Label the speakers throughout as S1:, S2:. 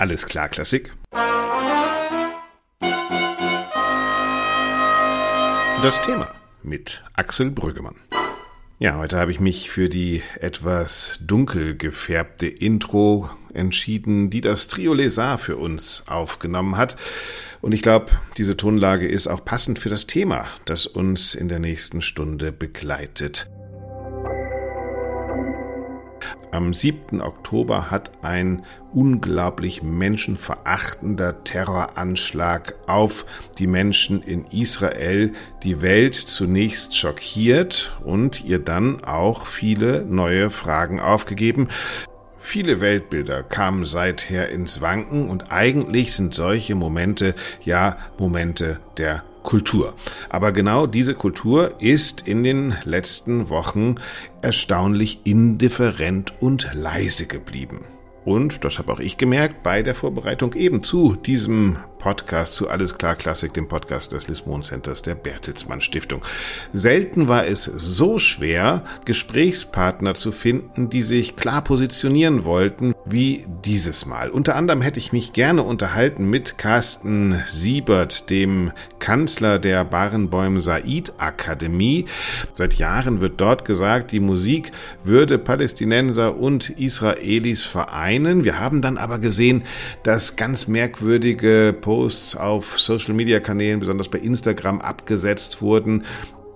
S1: Alles klar, Klassik. Das Thema mit Axel Brüggemann. Ja, heute habe ich mich für die etwas dunkel gefärbte Intro entschieden, die das Trio Lesar für uns aufgenommen hat. Und ich glaube, diese Tonlage ist auch passend für das Thema, das uns in der nächsten Stunde begleitet. Am 7. Oktober hat ein unglaublich menschenverachtender Terroranschlag auf die Menschen in Israel die Welt zunächst schockiert und ihr dann auch viele neue Fragen aufgegeben. Viele Weltbilder kamen seither ins Wanken und eigentlich sind solche Momente ja Momente der Kultur. Aber genau diese Kultur ist in den letzten Wochen erstaunlich indifferent und leise geblieben. Und, das habe auch ich gemerkt, bei der Vorbereitung eben zu diesem Podcast zu Alles klar Klassik, dem Podcast des Lismon Centers der Bertelsmann Stiftung. Selten war es so schwer, Gesprächspartner zu finden, die sich klar positionieren wollten, wie dieses Mal. Unter anderem hätte ich mich gerne unterhalten mit Carsten Siebert, dem Kanzler der Barenbäum Said Akademie. Seit Jahren wird dort gesagt, die Musik würde Palästinenser und Israelis vereinen. Wir haben dann aber gesehen, dass ganz merkwürdige Posts auf Social-Media-Kanälen, besonders bei Instagram, abgesetzt wurden,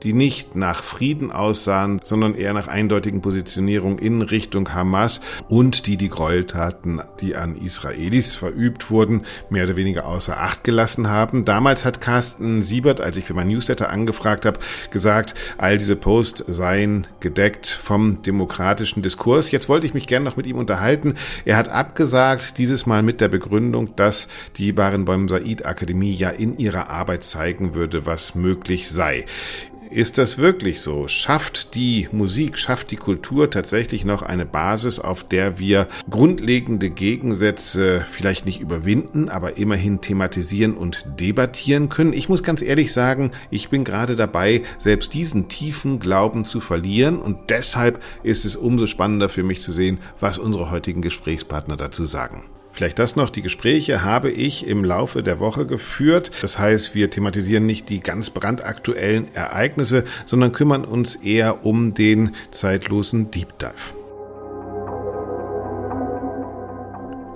S1: die nicht nach Frieden aussahen, sondern eher nach eindeutigen Positionierung in Richtung Hamas und die die Gräueltaten, die an Israelis verübt wurden, mehr oder weniger außer Acht gelassen haben. Damals hat Carsten Siebert, als ich für mein Newsletter angefragt habe, gesagt, all diese Posts seien gedeckt vom demokratischen Diskurs. Jetzt wollte ich mich gerne noch mit ihm unterhalten. Er hat abgesagt, dieses Mal mit der Begründung, dass die Barenbäum Said Akademie ja in ihrer Arbeit zeigen würde, was möglich sei. Ist das wirklich so? Schafft die Musik, schafft die Kultur tatsächlich noch eine Basis, auf der wir grundlegende Gegensätze vielleicht nicht überwinden, aber immerhin thematisieren und debattieren können? Ich muss ganz ehrlich sagen, ich bin gerade dabei, selbst diesen tiefen Glauben zu verlieren und deshalb ist es umso spannender für mich zu sehen, was unsere heutigen Gesprächspartner dazu sagen. Vielleicht das noch, die Gespräche habe ich im Laufe der Woche geführt. Das heißt, wir thematisieren nicht die ganz brandaktuellen Ereignisse, sondern kümmern uns eher um den zeitlosen Deep Dive.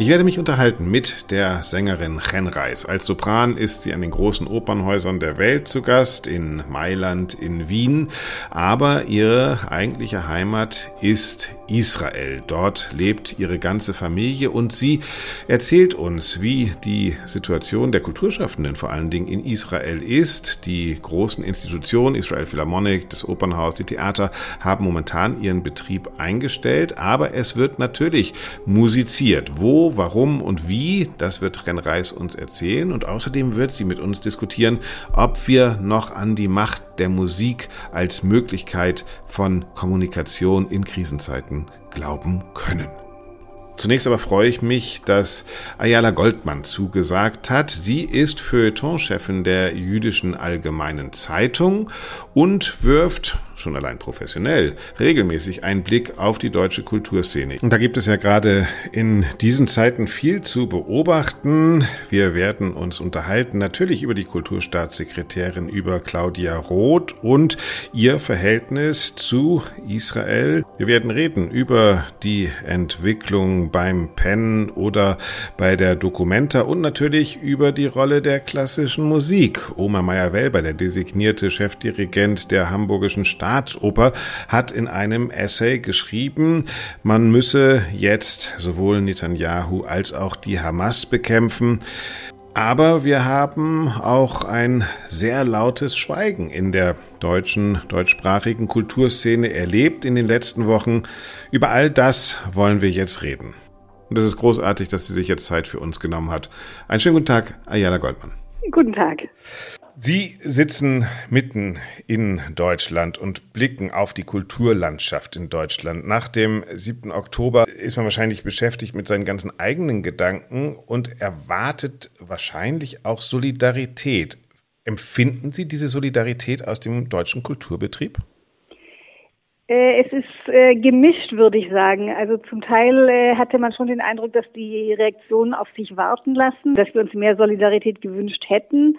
S1: Ich werde mich unterhalten mit der Sängerin Chen Reis. Als Sopran ist sie an den großen Opernhäusern der Welt zu Gast, in Mailand, in Wien. Aber ihre eigentliche Heimat ist Israel. Dort lebt ihre ganze Familie und sie erzählt uns, wie die Situation der Kulturschaffenden vor allen Dingen in Israel ist. Die großen Institutionen, Israel Philharmonic, das Opernhaus, die Theater, haben momentan ihren Betrieb eingestellt. Aber es wird natürlich musiziert. Wo warum und wie, das wird Ren Reis uns erzählen. Und außerdem wird sie mit uns diskutieren, ob wir noch an die Macht der Musik als Möglichkeit von Kommunikation in Krisenzeiten glauben können. Zunächst aber freue ich mich, dass Ayala Goldmann zugesagt hat. Sie ist Feuilletonchefin der Jüdischen Allgemeinen Zeitung und wirft schon allein professionell, regelmäßig einen Blick auf die deutsche Kulturszene. Und da gibt es ja gerade in diesen Zeiten viel zu beobachten. Wir werden uns unterhalten natürlich über die Kulturstaatssekretärin, über Claudia Roth und ihr Verhältnis zu Israel. Wir werden reden über die Entwicklung beim Pen oder bei der Documenta und natürlich über die Rolle der klassischen Musik. Oma Meyer-Welber, der designierte Chefdirigent der Hamburgischen Stadt Staatsoper hat in einem Essay geschrieben, man müsse jetzt sowohl Netanyahu als auch die Hamas bekämpfen. Aber wir haben auch ein sehr lautes Schweigen in der deutschen, deutschsprachigen Kulturszene erlebt in den letzten Wochen. Über all das wollen wir jetzt reden. Und es ist großartig, dass sie sich jetzt Zeit für uns genommen hat. Einen schönen guten Tag, Ayala Goldmann.
S2: Guten Tag.
S1: Sie sitzen mitten in Deutschland und blicken auf die Kulturlandschaft in Deutschland. Nach dem 7. Oktober ist man wahrscheinlich beschäftigt mit seinen ganzen eigenen Gedanken und erwartet wahrscheinlich auch Solidarität. Empfinden Sie diese Solidarität aus dem deutschen Kulturbetrieb?
S2: Äh, es ist äh, gemischt, würde ich sagen. Also zum Teil äh, hatte man schon den Eindruck, dass die Reaktionen auf sich warten lassen, dass wir uns mehr Solidarität gewünscht hätten.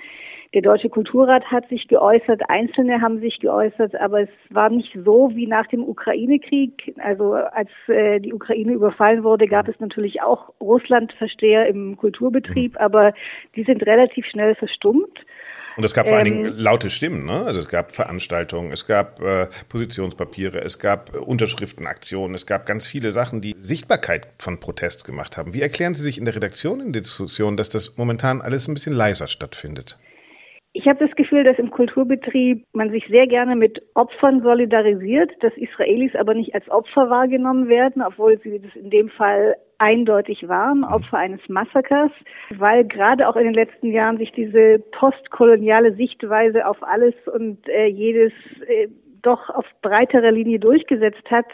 S2: Der Deutsche Kulturrat hat sich geäußert, Einzelne haben sich geäußert, aber es war nicht so wie nach dem Ukraine-Krieg. Also als äh, die Ukraine überfallen wurde, gab es natürlich auch Russland-Versteher im Kulturbetrieb, mhm. aber die sind relativ schnell verstummt.
S1: Und es gab vor allen Dingen ähm, laute Stimmen, ne? Also es gab Veranstaltungen, es gab äh, Positionspapiere, es gab äh, Unterschriftenaktionen, es gab ganz viele Sachen, die Sichtbarkeit von Protest gemacht haben. Wie erklären Sie sich in der Redaktion in der Diskussion, dass das momentan alles ein bisschen leiser stattfindet?
S2: Ich habe das Gefühl, dass im Kulturbetrieb man sich sehr gerne mit Opfern solidarisiert, dass Israelis aber nicht als Opfer wahrgenommen werden, obwohl sie das in dem Fall eindeutig waren, Opfer eines Massakers, weil gerade auch in den letzten Jahren sich diese postkoloniale Sichtweise auf alles und äh, jedes äh, doch auf breiterer Linie durchgesetzt hat,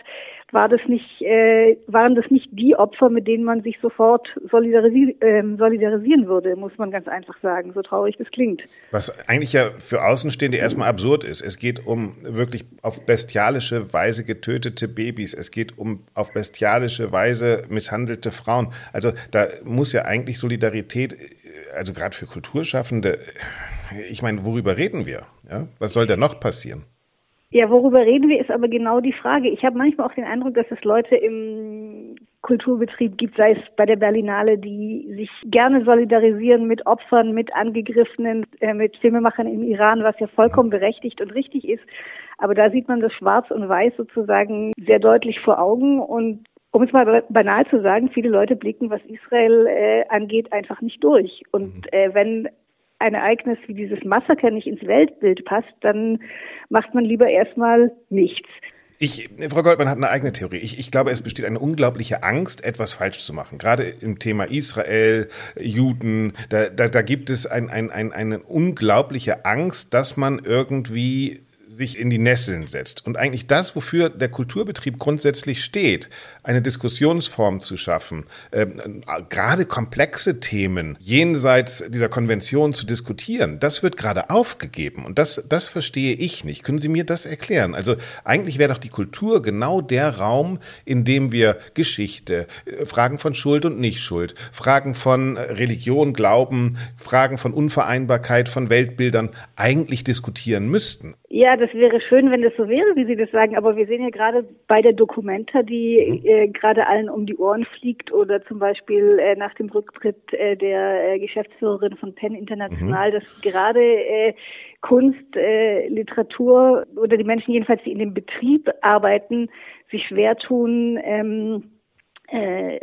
S2: war das nicht, äh, waren das nicht die Opfer, mit denen man sich sofort solidarisi äh, solidarisieren würde, muss man ganz einfach sagen, so traurig das klingt.
S1: Was eigentlich ja für Außenstehende erstmal absurd ist. Es geht um wirklich auf bestialische Weise getötete Babys. Es geht um auf bestialische Weise misshandelte Frauen. Also da muss ja eigentlich Solidarität, äh, also gerade für Kulturschaffende, ich meine, worüber reden wir? Ja? Was soll da noch passieren?
S2: Ja, worüber reden wir, ist aber genau die Frage. Ich habe manchmal auch den Eindruck, dass es Leute im Kulturbetrieb gibt, sei es bei der Berlinale, die sich gerne solidarisieren mit Opfern, mit Angegriffenen, äh, mit Filmemachern im Iran, was ja vollkommen berechtigt und richtig ist. Aber da sieht man das Schwarz und Weiß sozusagen sehr deutlich vor Augen und um es mal banal zu sagen, viele Leute blicken, was Israel äh, angeht, einfach nicht durch. Und mhm. äh, wenn ein Ereignis wie dieses Massaker nicht ins Weltbild passt, dann macht man lieber erstmal nichts.
S1: Ich, Frau Goldmann hat eine eigene Theorie. Ich, ich glaube, es besteht eine unglaubliche Angst, etwas falsch zu machen. Gerade im Thema Israel, Juden, da, da, da gibt es ein, ein, ein, eine unglaubliche Angst, dass man irgendwie sich in die Nesseln setzt. Und eigentlich das, wofür der Kulturbetrieb grundsätzlich steht, eine Diskussionsform zu schaffen, äh, gerade komplexe Themen jenseits dieser Konvention zu diskutieren, das wird gerade aufgegeben. Und das, das verstehe ich nicht. Können Sie mir das erklären? Also eigentlich wäre doch die Kultur genau der Raum, in dem wir Geschichte, äh, Fragen von Schuld und Nichtschuld, Fragen von Religion, Glauben, Fragen von Unvereinbarkeit von Weltbildern eigentlich diskutieren müssten.
S2: Ja, das wäre schön, wenn das so wäre, wie Sie das sagen. Aber wir sehen ja gerade bei der Documenta, die mhm. Äh, gerade allen um die Ohren fliegt, oder zum Beispiel äh, nach dem Rücktritt äh, der äh, Geschäftsführerin von Penn International, mhm. dass gerade äh, Kunst, Literatur oder die Menschen jedenfalls, die in dem Betrieb arbeiten, sich schwer tun, ähm, äh,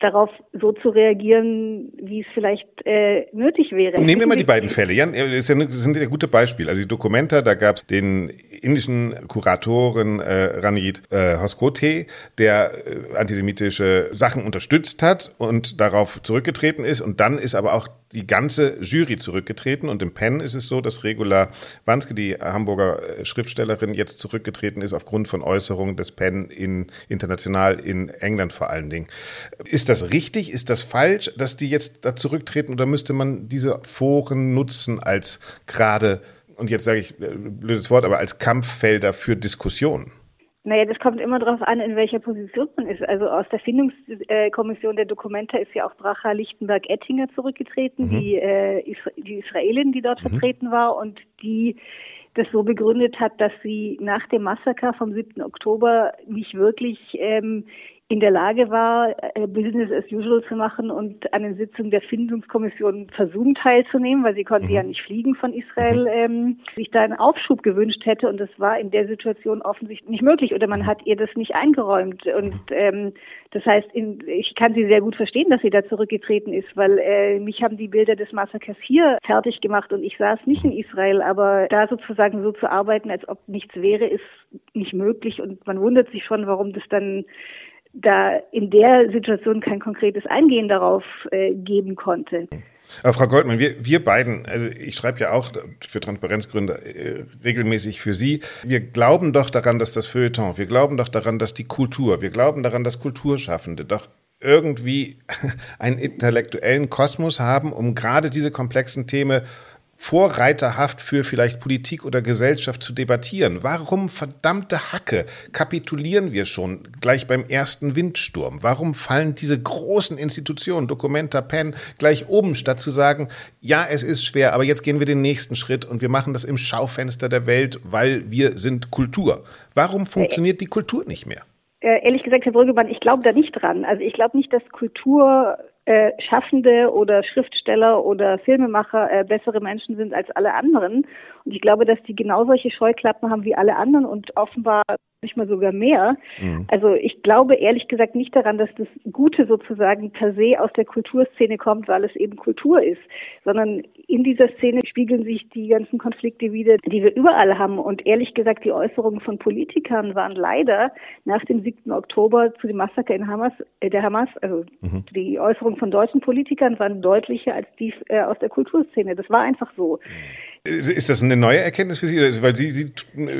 S2: darauf so zu reagieren, wie es vielleicht äh, nötig wäre.
S1: Nehmen wir mal die beiden Fälle. Jan, das ist ja eine, sind ja gute Beispiele. Also die Dokumenta, da gab es den indischen Kuratoren äh, Ranjit äh, Hoskote, der äh, antisemitische Sachen unterstützt hat und darauf zurückgetreten ist. Und dann ist aber auch die ganze Jury zurückgetreten und im Penn ist es so, dass Regula Wanske, die Hamburger äh, Schriftstellerin, jetzt zurückgetreten ist aufgrund von Äußerungen des Penn in, international in England vor allen Dingen. Ist das richtig? Ist das falsch, dass die jetzt da zurücktreten oder müsste man diese Foren nutzen als gerade, und jetzt sage ich äh, blödes Wort, aber als Kampffelder für Diskussionen?
S2: Naja, das kommt immer darauf an, in welcher Position man ist. Also aus der Findungskommission der Dokumenta ist ja auch Bracha Lichtenberg-Ettinger zurückgetreten, mhm. die, äh, die Israelin, die dort mhm. vertreten war und die das so begründet hat, dass sie nach dem Massaker vom 7. Oktober nicht wirklich ähm, in der Lage war, äh, Business as usual zu machen und an den Sitzungen der Findungskommission Versum teilzunehmen, weil sie konnte mhm. ja nicht fliegen von Israel, mhm. ähm, sich da einen Aufschub gewünscht hätte und das war in der Situation offensichtlich nicht möglich oder man mhm. hat ihr das nicht eingeräumt und ähm, das heißt, in, ich kann sie sehr gut verstehen, dass sie da zurückgetreten ist, weil äh, mich haben die Bilder des Massakers hier fertig gemacht und ich saß nicht in Israel, aber da sozusagen so zu arbeiten, als ob nichts wäre, ist nicht möglich und man wundert sich schon, warum das dann da in der Situation kein konkretes Eingehen darauf äh, geben konnte.
S1: Aber Frau Goldmann, wir, wir beiden, also ich schreibe ja auch für Transparenzgründe äh, regelmäßig für Sie, wir glauben doch daran, dass das Feuilleton, wir glauben doch daran, dass die Kultur, wir glauben daran, dass Kulturschaffende doch irgendwie einen intellektuellen Kosmos haben, um gerade diese komplexen Themen vorreiterhaft für vielleicht Politik oder Gesellschaft zu debattieren. Warum verdammte Hacke kapitulieren wir schon gleich beim ersten Windsturm? Warum fallen diese großen Institutionen, Documenta, Pen, gleich oben, statt zu sagen, ja, es ist schwer, aber jetzt gehen wir den nächsten Schritt und wir machen das im Schaufenster der Welt, weil wir sind Kultur. Warum funktioniert die Kultur nicht mehr?
S2: Äh, ehrlich gesagt, Herr Brüggemann, ich glaube da nicht dran. Also ich glaube nicht, dass Kultur äh, Schaffende oder Schriftsteller oder Filmemacher äh, bessere Menschen sind als alle anderen. Und ich glaube, dass die genau solche Scheuklappen haben wie alle anderen und offenbar manchmal sogar mehr. Mhm. Also ich glaube ehrlich gesagt nicht daran, dass das Gute sozusagen per se aus der Kulturszene kommt, weil es eben Kultur ist, sondern in dieser Szene spiegeln sich die ganzen Konflikte wieder, die wir überall haben. Und ehrlich gesagt, die Äußerungen von Politikern waren leider nach dem 7. Oktober zu dem Massaker in Hamas, äh, der Hamas, also mhm. die Äußerungen von deutschen Politikern waren deutlicher als die äh, aus der Kulturszene. Das war einfach so. Mhm.
S1: Ist das eine neue Erkenntnis für Sie? Weil Sie, Sie,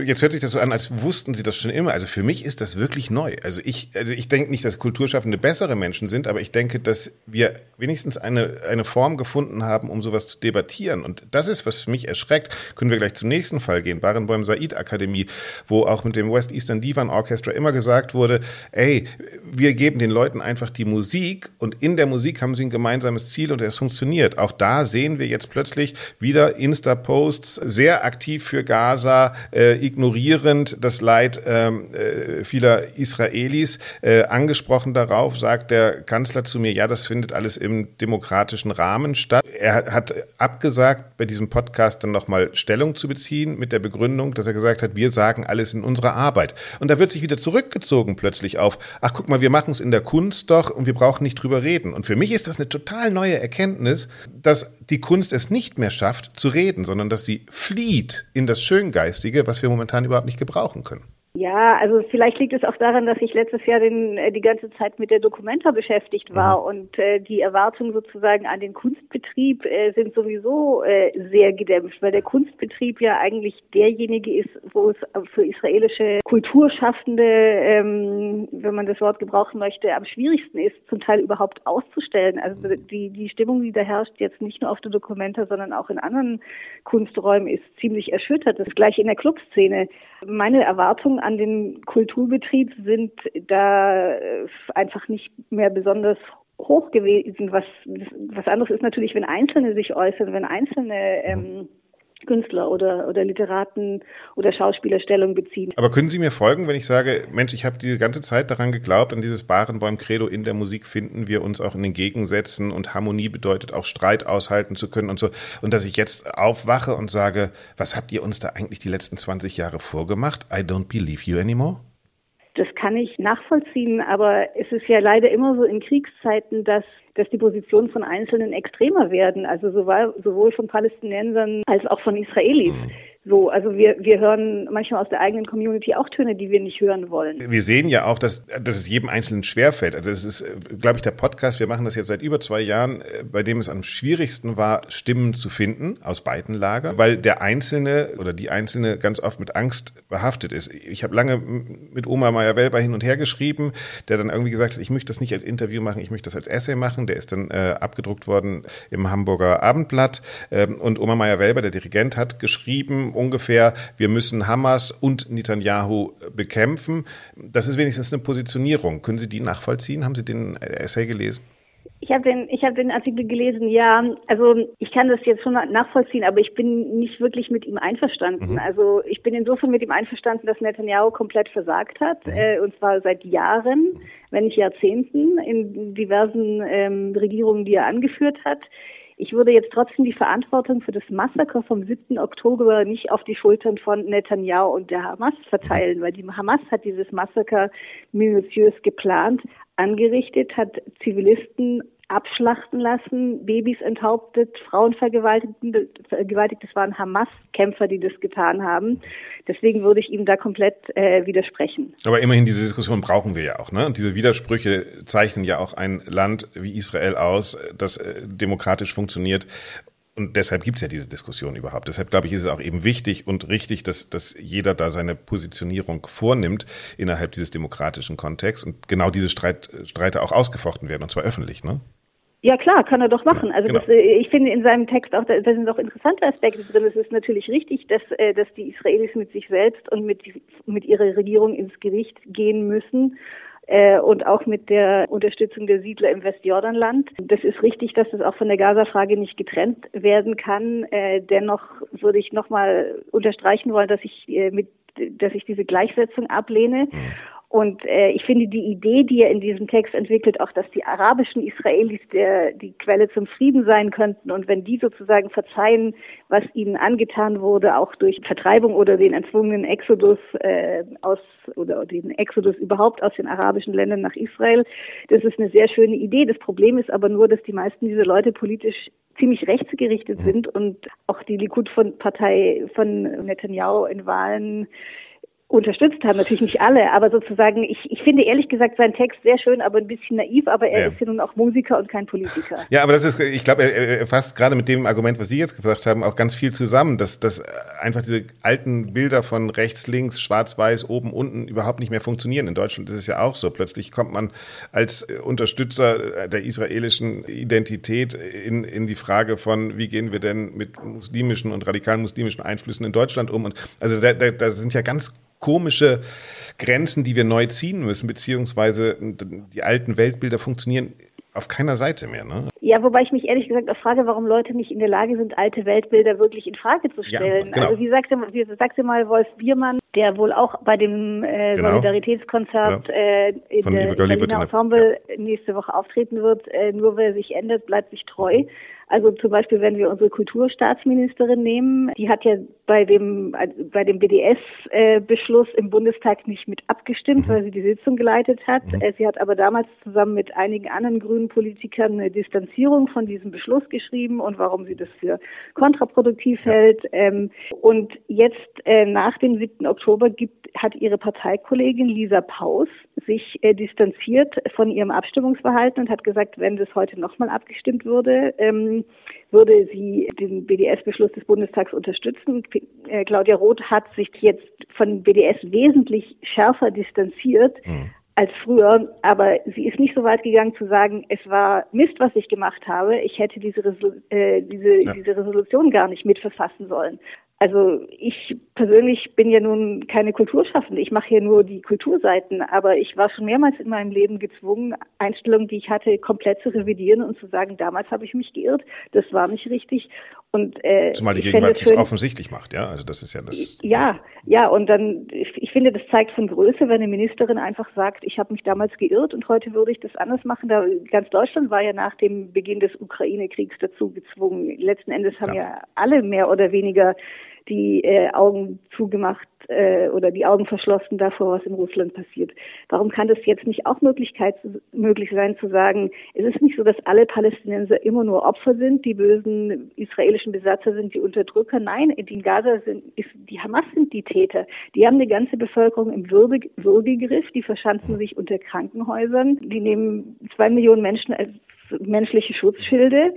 S1: jetzt hört sich das so an, als wussten Sie das schon immer. Also für mich ist das wirklich neu. Also ich, also ich denke nicht, dass Kulturschaffende bessere Menschen sind, aber ich denke, dass wir wenigstens eine, eine Form gefunden haben, um sowas zu debattieren. Und das ist, was mich erschreckt. Können wir gleich zum nächsten Fall gehen. Barenboim Said Akademie, wo auch mit dem West Eastern Divan Orchestra immer gesagt wurde, ey, wir geben den Leuten einfach die Musik und in der Musik haben sie ein gemeinsames Ziel und es funktioniert. Auch da sehen wir jetzt plötzlich wieder Insta Posts sehr aktiv für Gaza, äh, ignorierend das Leid ähm, äh, vieler Israelis. Äh, angesprochen darauf sagt der Kanzler zu mir, ja, das findet alles im demokratischen Rahmen statt. Er hat abgesagt, bei diesem Podcast dann nochmal Stellung zu beziehen mit der Begründung, dass er gesagt hat, wir sagen alles in unserer Arbeit. Und da wird sich wieder zurückgezogen plötzlich auf, ach guck mal, wir machen es in der Kunst doch und wir brauchen nicht drüber reden. Und für mich ist das eine total neue Erkenntnis, dass die Kunst es nicht mehr schafft, zu reden, sondern dass sie flieht in das Schöngeistige, was wir momentan überhaupt nicht gebrauchen können.
S2: Ja, also vielleicht liegt es auch daran, dass ich letztes Jahr den, äh, die ganze Zeit mit der Documenta beschäftigt war mhm. und äh, die Erwartungen sozusagen an den Kunstbetrieb äh, sind sowieso äh, sehr gedämpft, weil der Kunstbetrieb ja eigentlich derjenige ist, wo es für israelische Kulturschaffende, ähm, wenn man das Wort gebrauchen möchte, am schwierigsten ist, zum Teil überhaupt auszustellen. Also die, die Stimmung, die da herrscht, jetzt nicht nur auf der Documenta, sondern auch in anderen Kunsträumen, ist ziemlich erschüttert. Das gleiche in der Clubszene. Meine Erwartungen an den Kulturbetrieb sind da äh, einfach nicht mehr besonders hoch gewesen. Was, was anderes ist natürlich, wenn Einzelne sich äußern, wenn Einzelne ähm, Künstler oder, oder Literaten oder Schauspieler Stellung beziehen.
S1: Aber können Sie mir folgen, wenn ich sage, Mensch, ich habe diese ganze Zeit daran geglaubt, an dieses Barenbäum-Credo in der Musik finden wir uns auch in den Gegensätzen und Harmonie bedeutet auch Streit aushalten zu können und so. Und dass ich jetzt aufwache und sage, was habt ihr uns da eigentlich die letzten 20 Jahre vorgemacht? I don't believe you anymore?
S2: Das kann ich nachvollziehen, aber es ist ja leider immer so in Kriegszeiten, dass, dass die Positionen von Einzelnen extremer werden, also sowohl, von Palästinensern als auch von Israelis. So, also wir, wir hören manchmal aus der eigenen Community auch Töne, die wir nicht hören wollen.
S1: Wir sehen ja auch, dass, dass es jedem Einzelnen schwerfällt. Also es ist, glaube ich, der Podcast, wir machen das jetzt seit über zwei Jahren, bei dem es am schwierigsten war, Stimmen zu finden aus beiden Lagern, weil der Einzelne oder die Einzelne ganz oft mit Angst behaftet ist. Ich habe lange mit Oma Meyer-Welber hin und her geschrieben, der dann irgendwie gesagt hat, ich möchte das nicht als Interview machen, ich möchte das als Essay machen. Der ist dann äh, abgedruckt worden im Hamburger Abendblatt. Ähm, und Oma Meyer-Welber, der Dirigent, hat geschrieben, ungefähr, wir müssen Hamas und Netanyahu bekämpfen. Das ist wenigstens eine Positionierung. Können Sie die nachvollziehen? Haben Sie den Essay gelesen?
S2: Ich habe den, ich habe den Artikel gelesen. Ja, also ich kann das jetzt schon nachvollziehen, aber ich bin nicht wirklich mit ihm einverstanden. Mhm. Also ich bin insofern mit ihm einverstanden, dass Netanyahu komplett versagt hat, mhm. äh, und zwar seit Jahren, wenn nicht Jahrzehnten, in diversen ähm, Regierungen, die er angeführt hat. Ich würde jetzt trotzdem die Verantwortung für das Massaker vom 7. Oktober nicht auf die Schultern von Netanyahu und der Hamas verteilen, weil die Hamas hat dieses Massaker minutiös geplant, angerichtet, hat Zivilisten abschlachten lassen, Babys enthauptet, Frauen vergewaltigt. Das waren Hamas-Kämpfer, die das getan haben. Deswegen würde ich ihm da komplett äh, widersprechen.
S1: Aber immerhin, diese Diskussion brauchen wir ja auch. Ne? Und diese Widersprüche zeichnen ja auch ein Land wie Israel aus, das äh, demokratisch funktioniert und deshalb gibt es ja diese Diskussion überhaupt. Deshalb glaube ich, ist es auch eben wichtig und richtig, dass, dass jeder da seine Positionierung vornimmt innerhalb dieses demokratischen Kontexts und genau diese Streit, Streite auch ausgefochten werden, und zwar öffentlich. Ne?
S2: Ja klar, kann er doch machen. Also genau. das, äh, ich finde in seinem Text auch, da, da sind auch interessante Aspekte drin. Es ist natürlich richtig, dass, äh, dass die Israelis mit sich selbst und mit, mit ihrer Regierung ins Gericht gehen müssen äh, und auch mit der Unterstützung der Siedler im Westjordanland. Das ist richtig, dass das auch von der Gaza-Frage nicht getrennt werden kann. Äh, dennoch würde ich nochmal unterstreichen wollen, dass ich äh, mit dass ich diese Gleichsetzung ablehne. Und äh, ich finde die Idee, die er in diesem Text entwickelt, auch dass die arabischen Israelis der, die Quelle zum Frieden sein könnten und wenn die sozusagen verzeihen, was ihnen angetan wurde, auch durch Vertreibung oder den erzwungenen Exodus äh, aus oder den Exodus überhaupt aus den arabischen Ländern nach Israel, das ist eine sehr schöne Idee. Das Problem ist aber nur, dass die meisten dieser Leute politisch ziemlich rechtsgerichtet sind und auch die Likud-Partei von Netanyahu in Wahlen unterstützt haben. Natürlich nicht alle, aber sozusagen, ich, ich finde ehrlich gesagt seinen Text sehr schön, aber ein bisschen naiv, aber er ja. ist ja nun auch Musiker und kein Politiker.
S1: Ja, aber das ist, ich glaube, er, er fasst gerade mit dem Argument, was Sie jetzt gesagt haben, auch ganz viel zusammen, dass, dass einfach diese alten Bilder von rechts, links, schwarz, weiß, oben, unten überhaupt nicht mehr funktionieren. In Deutschland ist es ja auch so. Plötzlich kommt man als Unterstützer der israelischen Identität in, in die Frage von, wie gehen wir denn mit muslimischen und radikalen muslimischen Einflüssen in Deutschland um? Und also da, da, da sind ja ganz komische Grenzen, die wir neu ziehen müssen, beziehungsweise die alten Weltbilder funktionieren auf keiner Seite mehr. Ne?
S2: Ja, wobei ich mich ehrlich gesagt auch frage, warum Leute nicht in der Lage sind, alte Weltbilder wirklich in Frage zu stellen. Ja, genau. Also wie sagte, wie sagte mal Wolf Biermann, der wohl auch bei dem äh, genau. Solidaritätskonzert ja. äh, in Von der Ensemble ja. nächste Woche auftreten wird, äh, nur wer sich ändert, bleibt sich treu. Also zum Beispiel, wenn wir unsere Kulturstaatsministerin nehmen, die hat ja bei dem, bei dem BDS-Beschluss im Bundestag nicht mit abgestimmt, mhm. weil sie die Sitzung geleitet hat. Mhm. Äh, sie hat aber damals zusammen mit einigen anderen grünen Politikern eine Distanzierung von diesem Beschluss geschrieben und warum sie das für kontraproduktiv hält. Ähm, und jetzt äh, nach dem 7. Oktober gibt, hat ihre Parteikollegin Lisa Paus sich äh, distanziert von ihrem Abstimmungsverhalten und hat gesagt, wenn das heute nochmal abgestimmt würde, würde sie den BDS-Beschluss des Bundestags unterstützen. Äh, Claudia Roth hat sich jetzt von BDS wesentlich schärfer distanziert. Mhm als früher, aber sie ist nicht so weit gegangen zu sagen, es war Mist, was ich gemacht habe. Ich hätte diese, Resol äh, diese, ja. diese Resolution gar nicht mitverfassen sollen. Also ich persönlich bin ja nun keine Kulturschaffende. Ich mache hier nur die Kulturseiten, aber ich war schon mehrmals in meinem Leben gezwungen, Einstellungen, die ich hatte, komplett zu revidieren und zu sagen, damals habe ich mich geirrt, das war nicht richtig. Und,
S1: äh, Zumal die Gegenwart es offensichtlich macht, ja. Also das ist ja das.
S2: Ja, ja, und dann, ich, finde, das zeigt von Größe, wenn eine Ministerin einfach sagt, ich habe mich damals geirrt und heute würde ich das anders machen. Da ganz Deutschland war ja nach dem Beginn des Ukraine-Kriegs dazu gezwungen. Letzten Endes haben ja, ja alle mehr oder weniger die äh, Augen zugemacht äh, oder die Augen verschlossen davor, was in Russland passiert. Warum kann das jetzt nicht auch Möglichkeit, möglich sein zu sagen, es ist nicht so, dass alle Palästinenser immer nur Opfer sind, die bösen israelischen Besatzer sind die Unterdrücker. Nein, die in Gaza sind, ist, die Hamas sind die Täter. Die haben eine ganze Bevölkerung im Würge, Würgegriff, die verschanzen sich unter Krankenhäusern, die nehmen zwei Millionen Menschen als menschliche Schutzschilde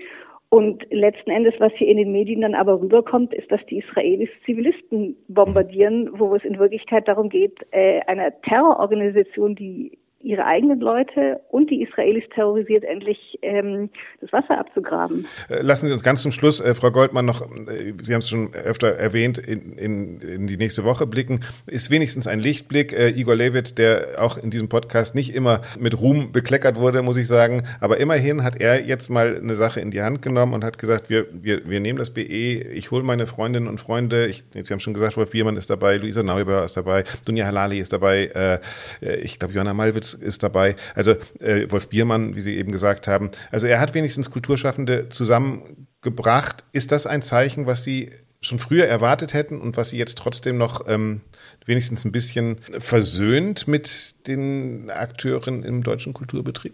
S2: und letzten Endes, was hier in den Medien dann aber rüberkommt, ist, dass die Israelis Zivilisten bombardieren, wo es in Wirklichkeit darum geht, äh, einer Terrororganisation, die ihre eigenen Leute und die Israelis terrorisiert, endlich ähm, das Wasser abzugraben.
S1: Äh, lassen Sie uns ganz zum Schluss, äh, Frau Goldmann, noch, äh, Sie haben es schon öfter erwähnt, in, in, in die nächste Woche blicken. Ist wenigstens ein Lichtblick. Äh, Igor Levit, der auch in diesem Podcast nicht immer mit Ruhm bekleckert wurde, muss ich sagen, aber immerhin hat er jetzt mal eine Sache in die Hand genommen und hat gesagt, wir, wir, wir nehmen das BE, ich hole meine Freundinnen und Freunde, ich, Sie haben schon gesagt, Wolf Biermann ist dabei, Luisa Neubauer ist dabei, Dunja Halali ist dabei, äh, äh ich glaube, Johanna Malwitz ist dabei. Also äh, Wolf Biermann, wie Sie eben gesagt haben. Also er hat wenigstens Kulturschaffende zusammengebracht. Ist das ein Zeichen, was Sie schon früher erwartet hätten und was Sie jetzt trotzdem noch ähm, wenigstens ein bisschen versöhnt mit den Akteuren im deutschen Kulturbetrieb?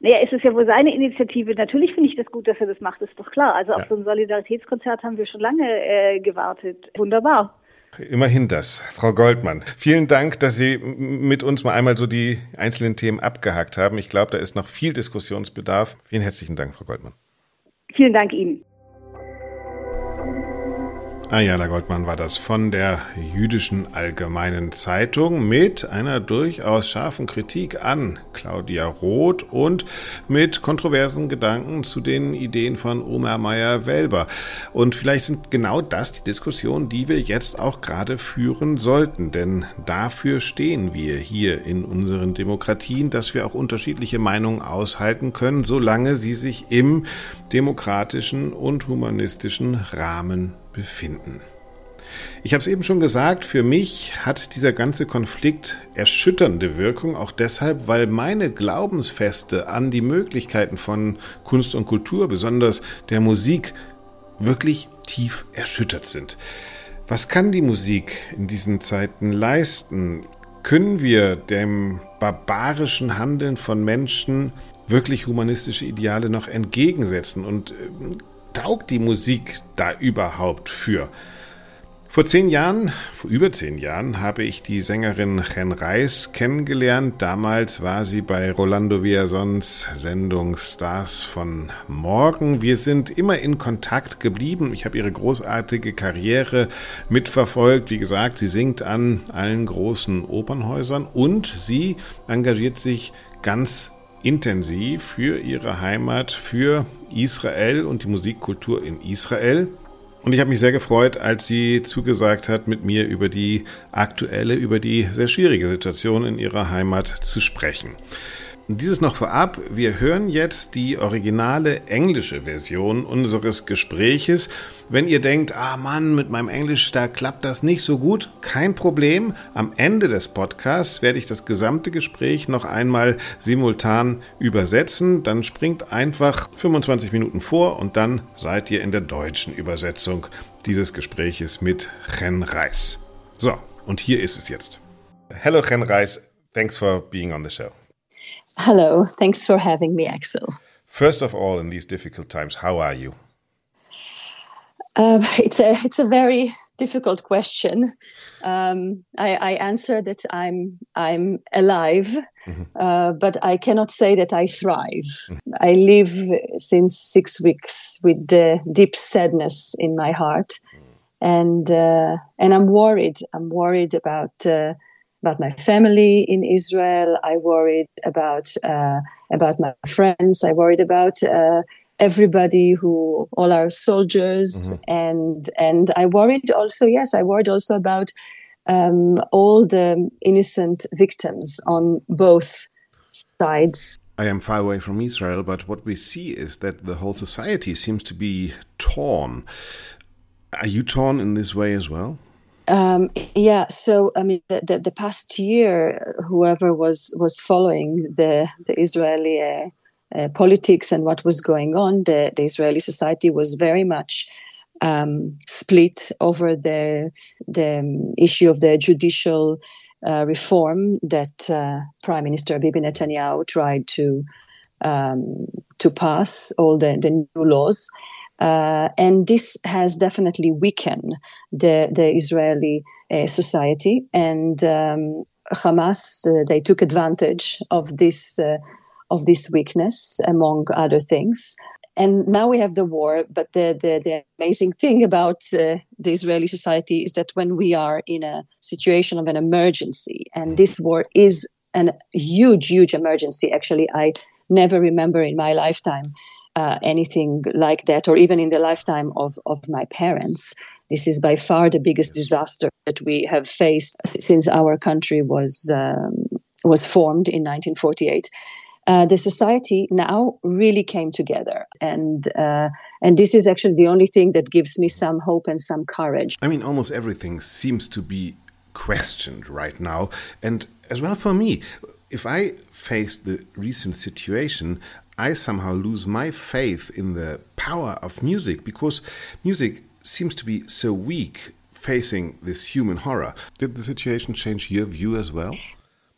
S2: Naja, es ist ja wohl seine Initiative. Natürlich finde ich das gut, dass er das macht, ist doch klar. Also auf so ein Solidaritätskonzert haben wir schon lange äh, gewartet. Wunderbar.
S1: Immerhin das. Frau Goldmann, vielen Dank, dass Sie mit uns mal einmal so die einzelnen Themen abgehakt haben. Ich glaube, da ist noch viel Diskussionsbedarf. Vielen herzlichen Dank, Frau Goldmann.
S2: Vielen Dank Ihnen.
S1: Ayala Goldmann war das von der Jüdischen Allgemeinen Zeitung mit einer durchaus scharfen Kritik an Claudia Roth und mit kontroversen Gedanken zu den Ideen von Omer Meyer-Welber. Und vielleicht sind genau das die Diskussionen, die wir jetzt auch gerade führen sollten, denn dafür stehen wir hier in unseren Demokratien, dass wir auch unterschiedliche Meinungen aushalten können, solange sie sich im demokratischen und humanistischen Rahmen befinden. Ich habe es eben schon gesagt, für mich hat dieser ganze Konflikt erschütternde Wirkung, auch deshalb, weil meine Glaubensfeste an die Möglichkeiten von Kunst und Kultur, besonders der Musik, wirklich tief erschüttert sind. Was kann die Musik in diesen Zeiten leisten? Können wir dem barbarischen Handeln von Menschen wirklich humanistische Ideale noch entgegensetzen? Und äh, taugt die Musik da überhaupt für? Vor zehn Jahren, vor über zehn Jahren, habe ich die Sängerin Chen Reis kennengelernt. Damals war sie bei Rolando Villasons Sendung Stars von Morgen. Wir sind immer in Kontakt geblieben. Ich habe ihre großartige Karriere mitverfolgt. Wie gesagt, sie singt an allen großen Opernhäusern und sie engagiert sich ganz intensiv für ihre Heimat, für Israel und die Musikkultur in Israel. Und ich habe mich sehr gefreut, als sie zugesagt hat, mit mir über die aktuelle, über die sehr schwierige Situation in ihrer Heimat zu sprechen. Dieses noch vorab. Wir hören jetzt die originale englische Version unseres Gespräches. Wenn ihr denkt, ah Mann, mit meinem Englisch, da klappt das nicht so gut, kein Problem. Am Ende des Podcasts werde ich das gesamte Gespräch noch einmal simultan übersetzen. Dann springt einfach 25 Minuten vor und dann seid ihr in der deutschen Übersetzung dieses Gespräches mit Chen Reis. So, und hier ist es jetzt. Hello Chen Reis, thanks for being on the show.
S3: Hello, thanks for having me, Axel.
S1: First of all, in these difficult times, how are you?
S3: Um, it's a it's a very difficult question. Um, I, I, answer that I'm I'm alive, mm-hmm. uh, but I cannot say that I thrive. Mm-hmm. I live since six weeks with the deep sadness in my heart, mm-hmm. and uh, and I'm worried. I'm worried about. About my family in Israel. I worried about uh, about my friends. I worried about uh, everybody who all our soldiers mm-hmm. and and I worried also. Yes, I worried also about um, all the innocent victims on both sides.
S1: I am far away from Israel, but what we see is that the whole society seems to be torn. Are you torn in this way as well?
S3: Um, yeah, so I mean, the, the, the, past year, whoever was was following the the Israeli uh, uh, politics and what was going on, the, the Israeli society was very much um, split over the the um, issue of the judicial uh, reform that uh, Prime Minister Bibi Netanyahu tried to um, to pass all the, the new laws. Uh, and this has definitely weakened the, the Israeli uh, society. And um, Hamas, uh, they took advantage of this, uh, of this weakness, among other things. And now we have the war. But the, the, the amazing thing about uh, the Israeli society is that when we are in a situation of an emergency, and this war is a huge, huge emergency, actually, I never remember in my lifetime uh, anything like that, or even in the lifetime of, of my parents. This is by far the biggest disaster that we have faced since our country was um, was formed in 1948. Uh, the society now really came together, and uh, and this is actually the only thing that gives me some hope and some courage.
S1: I mean, almost everything seems to be questioned right now, and as well for me, if I face the recent situation, I somehow lose my faith in the power of music because music seems to be so weak facing this human horror. Did the situation change your view as well?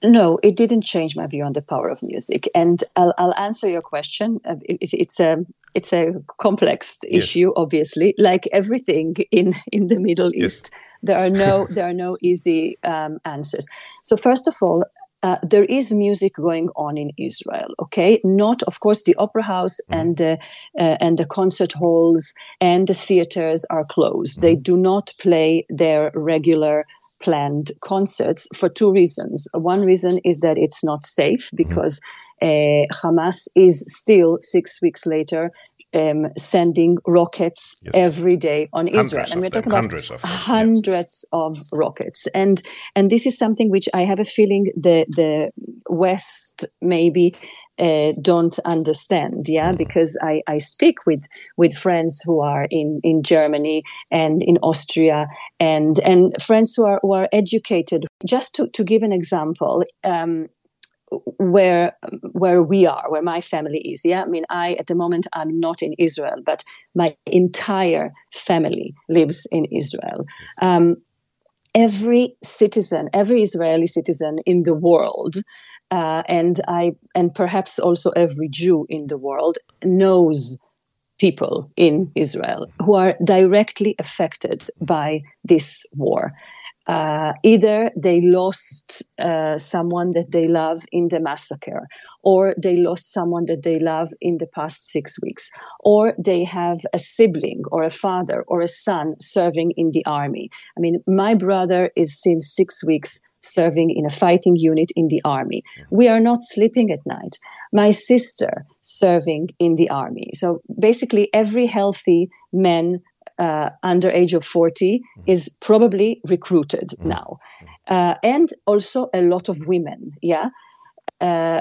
S3: No, it didn't change my view on the power of music. And I'll, I'll answer your question. Uh, it's, it's a it's a complex issue, yes. obviously, like everything in in the Middle East. Yes. There are no there are no easy um, answers. So first of all, uh, there is music going on in Israel. Okay, not of course the opera house mm-hmm. and uh, uh, and the concert halls and the theaters are closed. Mm-hmm. They do not play their regular planned concerts for two reasons. One reason is that it's not safe mm-hmm. because mm-hmm. Hamas is still six weeks later um, sending rockets yes. every day on
S1: hundreds
S3: Israel,
S1: and we're talking about hundreds of,
S3: hundreds yeah. of rockets. And and this is something which I have a feeling the the West maybe uh, don't understand yeah mm. because I, I speak with with friends who are in in germany and in austria and and friends who are who are educated just to, to give an example um, where where we are where my family is yeah? I mean i at the moment i'm not in israel but my entire family lives in israel. Um, every citizen every israeli citizen in the world uh, and i and perhaps also every jew in the world knows people in israel who are directly affected by this war uh, either they lost uh, someone that they love in the massacre, or they lost someone that they love in the past six weeks, or they have a sibling or a father or a son serving in the army. I mean, my brother is since six weeks serving in a fighting unit in the army. We are not sleeping at night. My sister serving in the army. So basically, every healthy man uh, under age of 40 mm-hmm. is probably recruited mm-hmm. now. Uh, and also a lot of women, yeah, uh,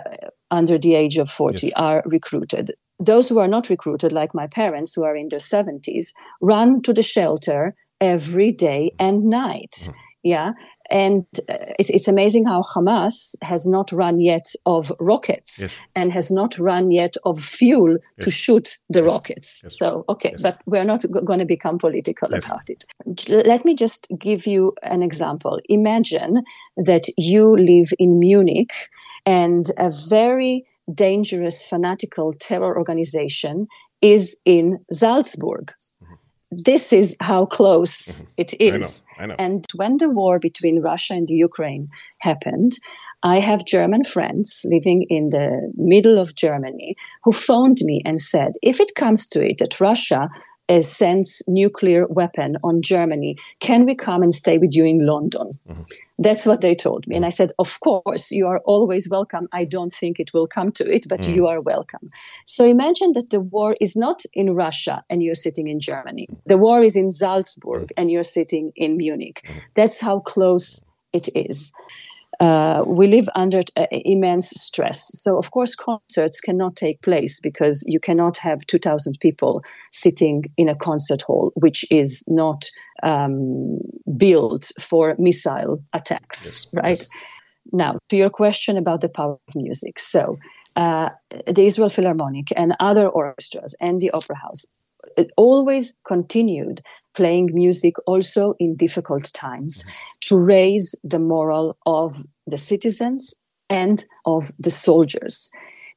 S3: under the age of 40 yes. are recruited. Those who are not recruited, like my parents who are in their 70s, run to the shelter every day and night. Mm-hmm. Yeah. And uh, it's, it's amazing how Hamas has not run yet of rockets yes. and has not run yet of fuel yes. to shoot the yes. rockets. So, okay, but we're not g- going to become political about it. Let me just give you an example. Imagine that you live in Munich and a very dangerous, fanatical terror organization is in Salzburg this is how close mm-hmm. it is.
S1: I know, I know.
S3: And when the war between Russia and Ukraine happened, I have German friends living in the middle of Germany who phoned me and said, if it comes to it that Russia uh, sends nuclear weapon on Germany. Can we come and stay with you in London? Mm-hmm. That's what they told me. And I said, Of course, you are always welcome. I don't think it will come to it, but mm. you are welcome. So imagine that the war is not in Russia and you're sitting in Germany. The war is in Salzburg and you're sitting in Munich. Mm-hmm. That's how close it is uh, we live under uh, immense stress. So, of course, concerts cannot take place because you cannot have 2,000 people sitting in a concert hall, which is not um, built for missile attacks, yes. right? Yes. Now, to your question about the power of music. So, uh, the Israel Philharmonic and other orchestras and the Opera House always continued playing music also in difficult times mm-hmm. to raise the moral of the citizens and of the soldiers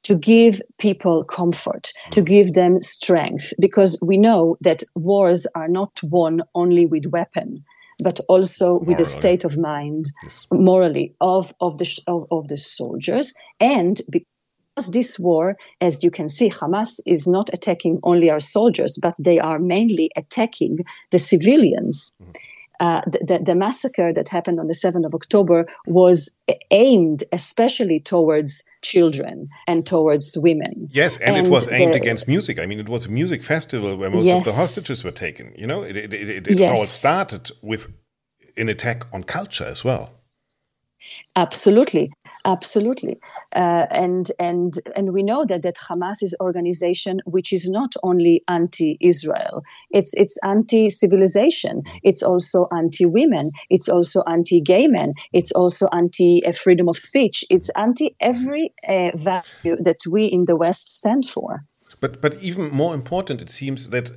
S3: to give people comfort, to mm-hmm. give them strength, because we know that wars are not won only with weapon, but also morally. with a state of mind, yes. morally, of, of, the, of, of the soldiers, and this war, as you can see, Hamas is not attacking only our soldiers, but they are mainly attacking the civilians. Mm-hmm. Uh, the, the, massacre that happened on the 7th of October was aimed especially towards children and towards women.
S1: Yes, and, and it was aimed the, against music. I mean, it was a music festival where most yes. of the hostages were taken. You know, it, it, it, it yes. all started with an attack on culture as well.
S3: Absolutely. Absolutely, uh, and and and we know that that Hamas is organization which is not only anti-Israel. It's it's anti-civilization. It's also anti-women. It's also anti-gay men. It's also anti-freedom of speech. It's anti every uh, value that we in the West stand for.
S1: But but even more important, it seems that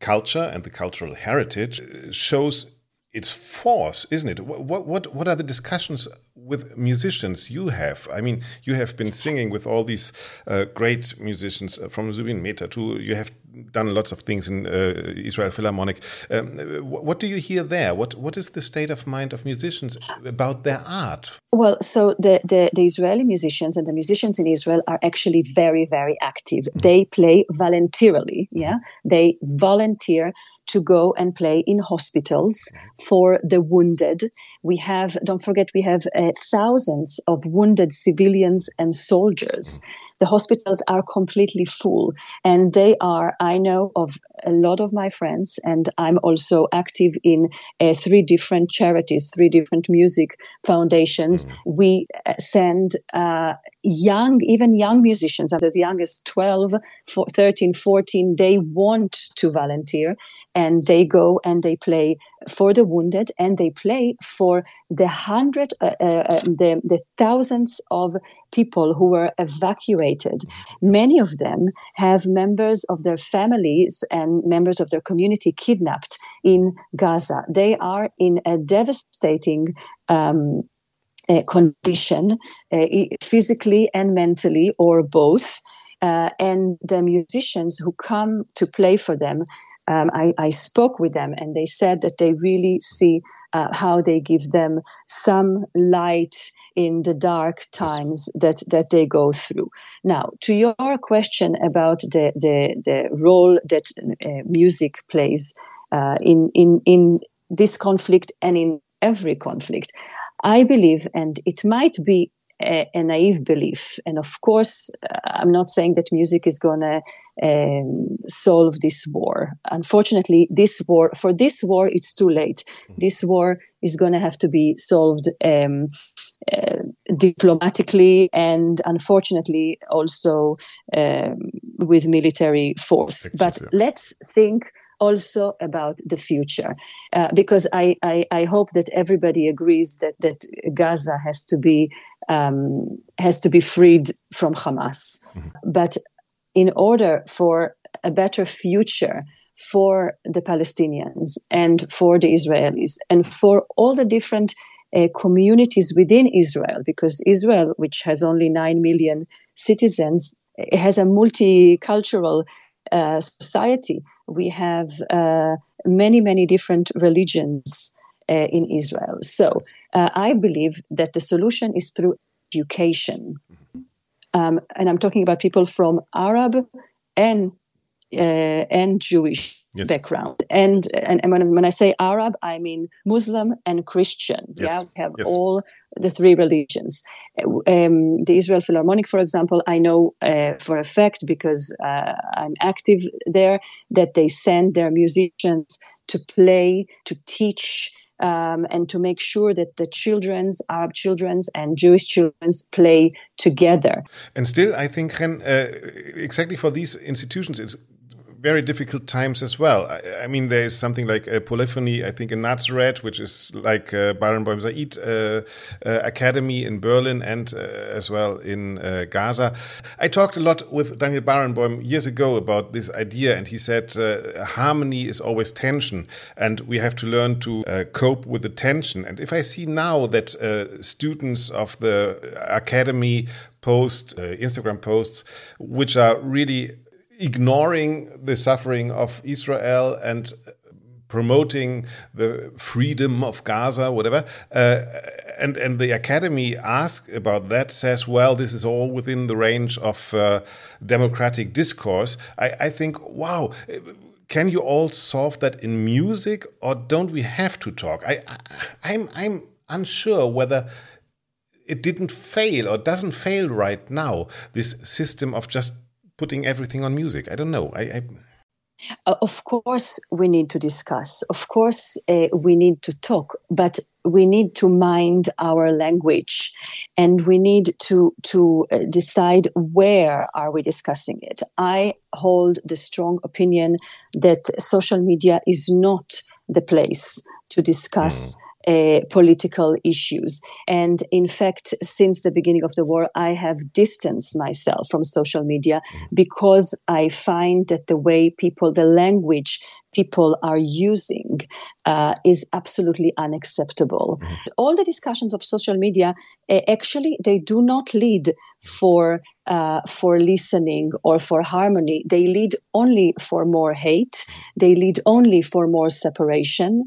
S1: culture and the cultural heritage shows its force, isn't it? What what what are the discussions with musicians you have. I mean, you have been singing with all these uh, great musicians uh, from Zubin Mehta to you have done lots of things in uh, Israel Philharmonic. Um, what do you hear there? What what is the state of mind of musicians about their art?
S3: Well, so the, the, the Israeli musicians and the musicians in Israel are actually very very active. Mm -hmm. They play voluntarily. Yeah, they volunteer to go and play in hospitals for the wounded. We have, don't forget, we have uh, thousands of wounded civilians and soldiers the hospitals are completely full and they are i know of a lot of my friends and i'm also active in uh, three different charities three different music foundations mm-hmm. we uh, send uh, young even young musicians as young as 12 13 14 they want to volunteer and they go and they play for the wounded and they play for the hundred uh, uh, uh the, the thousands of people who were evacuated. Many of them have members of their families and members of their community kidnapped in Gaza. They are in a devastating um, uh, condition, uh, physically and mentally, or both. Uh, and the musicians who come to play for them, um, I, I, spoke with them, and they said that they really see uh, how they give them some light in the dark times that, that they go through. Now, to your question about the, the, the role that uh, music plays uh, in, in, in this conflict and in every conflict, I believe, and it might be a, a naive belief, and of course, uh, I'm not saying that music is going to um, solve this war. Unfortunately, this war for this war it's too late. Mm-hmm. This war is going to have to be solved um, uh, diplomatically and unfortunately also um, with military force. But let's think also about the future uh, because I, I, I, hope that everybody agrees that, that Gaza has to be um, has to be freed from Hamas. Mm-hmm. But in order for a better future for the Palestinians and for the Israelis and for all the different uh, communities within Israel, because Israel, which has only 9 million citizens, has a multicultural uh, society. We have uh, many, many different religions uh, in Israel. So uh, I believe that the solution is through education. Um, and I'm talking about people from Arab and uh, and Jewish yes. background. And and, and when, when, I say Arab, I mean Muslim and Christian. Yes. Yeah, we have yes. all the three religions. Um, the Israel Philharmonic, for example, I know uh, for a fact because uh, I'm active there that they send their musicians to play, to teach um, and to make sure that the children's, Arab children's, and Jewish children's play together.
S1: And still, I think, Ren, uh, exactly for these institutions, it's very difficult times as well. I, I mean, there is something like a polyphony, I think, in Nazareth, which is like uh, Barenboim Said uh, uh, Academy in Berlin and uh, as well in uh, Gaza. I talked a lot with Daniel Barenboim years ago about this idea, and he said uh, harmony is always tension, and we have to learn to uh, cope with the tension. And if I see now that students of the academy post Instagram posts, which are really ignoring the suffering of Israel and promoting the freedom of Gaza, whatever. Uh, and and the academy asked about that says, well, this is all within the range of uh, democratic discourse. I, I think, wow. Can you all solve that in music, or don't we have to talk? I, I I'm I'm unsure whether it didn't fail or doesn't fail right now. This system of just putting everything on music. I don't know. I, I
S3: uh, of course, we need to discuss. Of course, uh, we need to talk, but we need to mind our language, and we need to to uh, decide where are we discussing it. I hold the strong opinion that social media is not the place to discuss. Mm uh, political issues. And in fact, since the beginning of the war, I have distanced myself from social media because I find that the way people, the language people are using uh, is absolutely unacceptable. Mm-hmm. All the discussions of social media uh, actually they do not lead for uh, for listening or for harmony. They lead only for more hate. They lead only for more separation.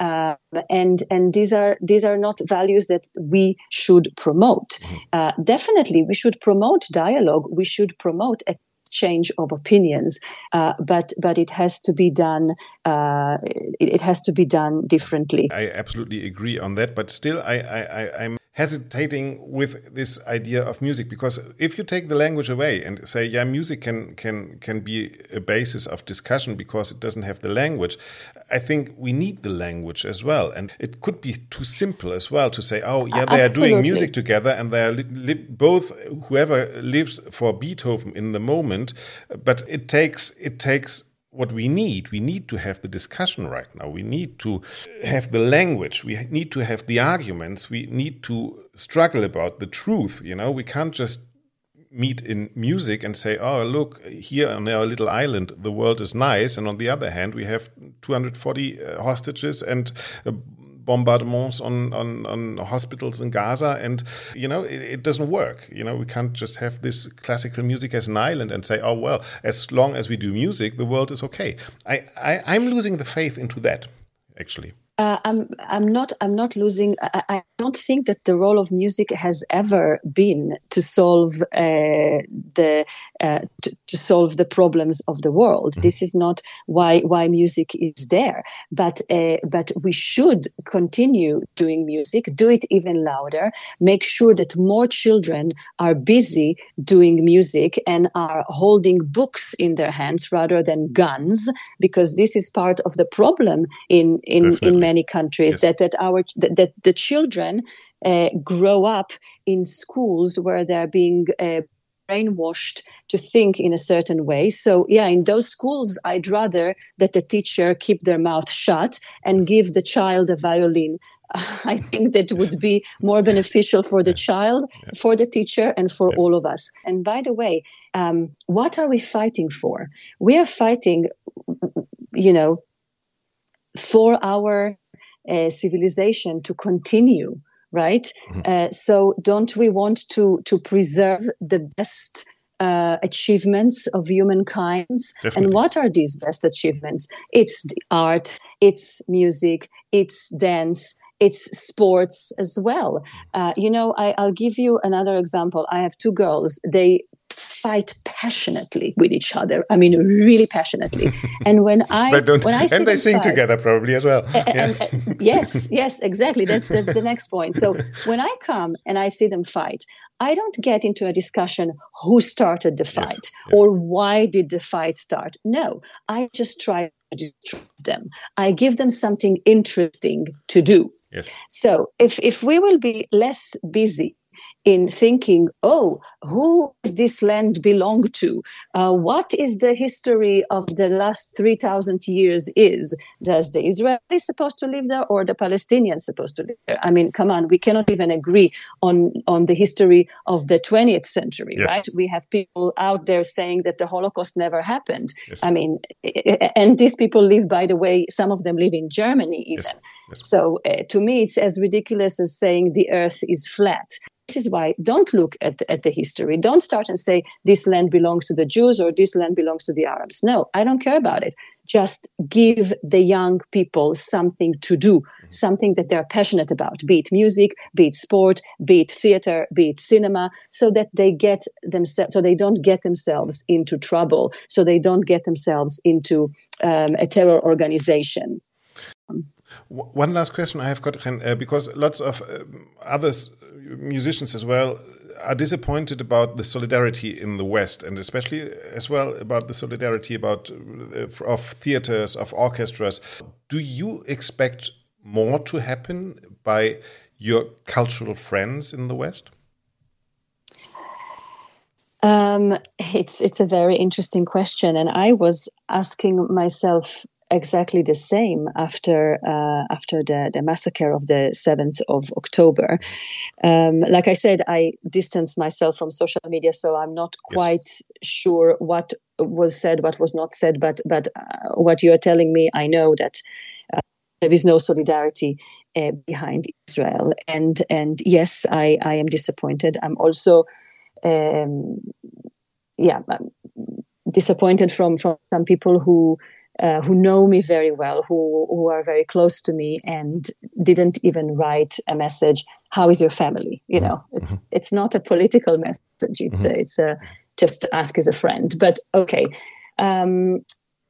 S3: Uh, and and these are these are not values that we should promote. Mm-hmm. Uh, definitely, we should promote dialogue. We should promote exchange of opinions, uh, but but it has to be done. Uh, it, it, has to be done differently.
S1: I absolutely agree on that, but still, I, I, I I'm hesitating with this idea of music because if you take the language away and say yeah music can can can be a basis of discussion because it doesn't have the language i think we need the language as well and it could be too simple as well to say oh yeah they Absolutely. are doing music together and they are both whoever lives for beethoven in the moment but it takes it takes what we need. We need to have the discussion right now. We need to have the language. We need to have the arguments. We need to struggle about the truth. You know, we can't just meet in music and say, oh, look, here on our little island, the world is nice. And on the other hand, we have 240 uh, hostages and uh, bombardments on, on, on hospitals in Gaza. And, you know, it, it, doesn't work. You know, we can't just have this classical music as an island and say, oh, well, as long as we do music, the world is okay. I, I, I'm losing the faith into that, actually.
S3: Uh, I'm I'm not I'm not losing. I, I, don't think that the role of music has ever been to solve uh, the uh, to, to, solve the problems of the world. Mm-hmm. This is not why why music is there. But uh, but we should continue doing music. Do it even louder. Make sure that more children are busy doing music and are holding books in their hands rather than guns, because this is part of the problem in in Definitely. in many countries yes. that that our that, that the children uh, grow up in schools where they're being uh, brainwashed to think in a certain way. So, yeah, in those schools, I'd rather that the teacher keep their mouth shut and give the child a violin. I think that would be more beneficial for the child, for the teacher, and for all of us. And by the way, um, what are we fighting for? We are fighting, you know, for our uh, civilization to continue, right? Mm-hmm. Uh, so don't we want to to preserve the best uh, achievements of humankind? And what are these best achievements? It's art, it's music, it's dance, it's sports as well. Mm-hmm. Uh, you know, I, will give you another example. I have two girls. They fight passionately with each other. I mean, really passionately. And when I when I
S1: and they sing fight, together probably as well.
S3: And, yeah. and, yes, yes, exactly. That's that's the next point. So when I come and I see them fight, I don't get into a discussion who started the fight yes, yes. or why did the fight start. No, I just try to disrupt them. I give them something interesting to do. Yes. So if if we will be less busy in thinking, oh, who does this land belong to? Uh, what is the history of the last 3,000 years is? Does the Israelis supposed to live there or the Palestinians supposed to live there? I mean, come on, we cannot even agree on, on the history of the 20th century, yes. right? We have people out there saying that the Holocaust never happened. Yes. I mean, and these people live, by the way, some of them live in Germany even. Yes. So uh, to me, it's as ridiculous as saying the earth is flat. This is why don't look at the, at the history. Don't start and say this land belongs to the Jews or this land belongs to the Arabs. No, I don't care about it. Just give the young people something to do, mm-hmm. something that they're passionate about, be it music, be it sport, be it theater, be it cinema, so that they get themselves, so they don't get themselves into trouble, so they don't get themselves into um, a terror organization.
S1: One last question I have got, uh, because lots of uh, others musicians as well are disappointed about the solidarity in the West, and especially as well about the solidarity about uh, of theaters, of orchestras. Do you expect more to happen by your cultural friends in the West?
S3: Um, it's it's a very interesting question, and I was asking myself exactly the same after uh, after the, the massacre of the 7th of October. Um, like I said, I distanced myself from social media, so I'm not quite yes. sure what was said, what was not said. But but uh, what you are telling me, I know that uh, there is no solidarity uh, behind Israel, and and yes, I I am disappointed. I'm also. Um, yeah, I'm disappointed from from some people who uh, who know me very well, who who are very close to me, and didn't even write a message. How is your family? You know, mm-hmm. it's mm-hmm. it's not a political message. It's mm-hmm. a, it's a just ask as a friend. But okay, um,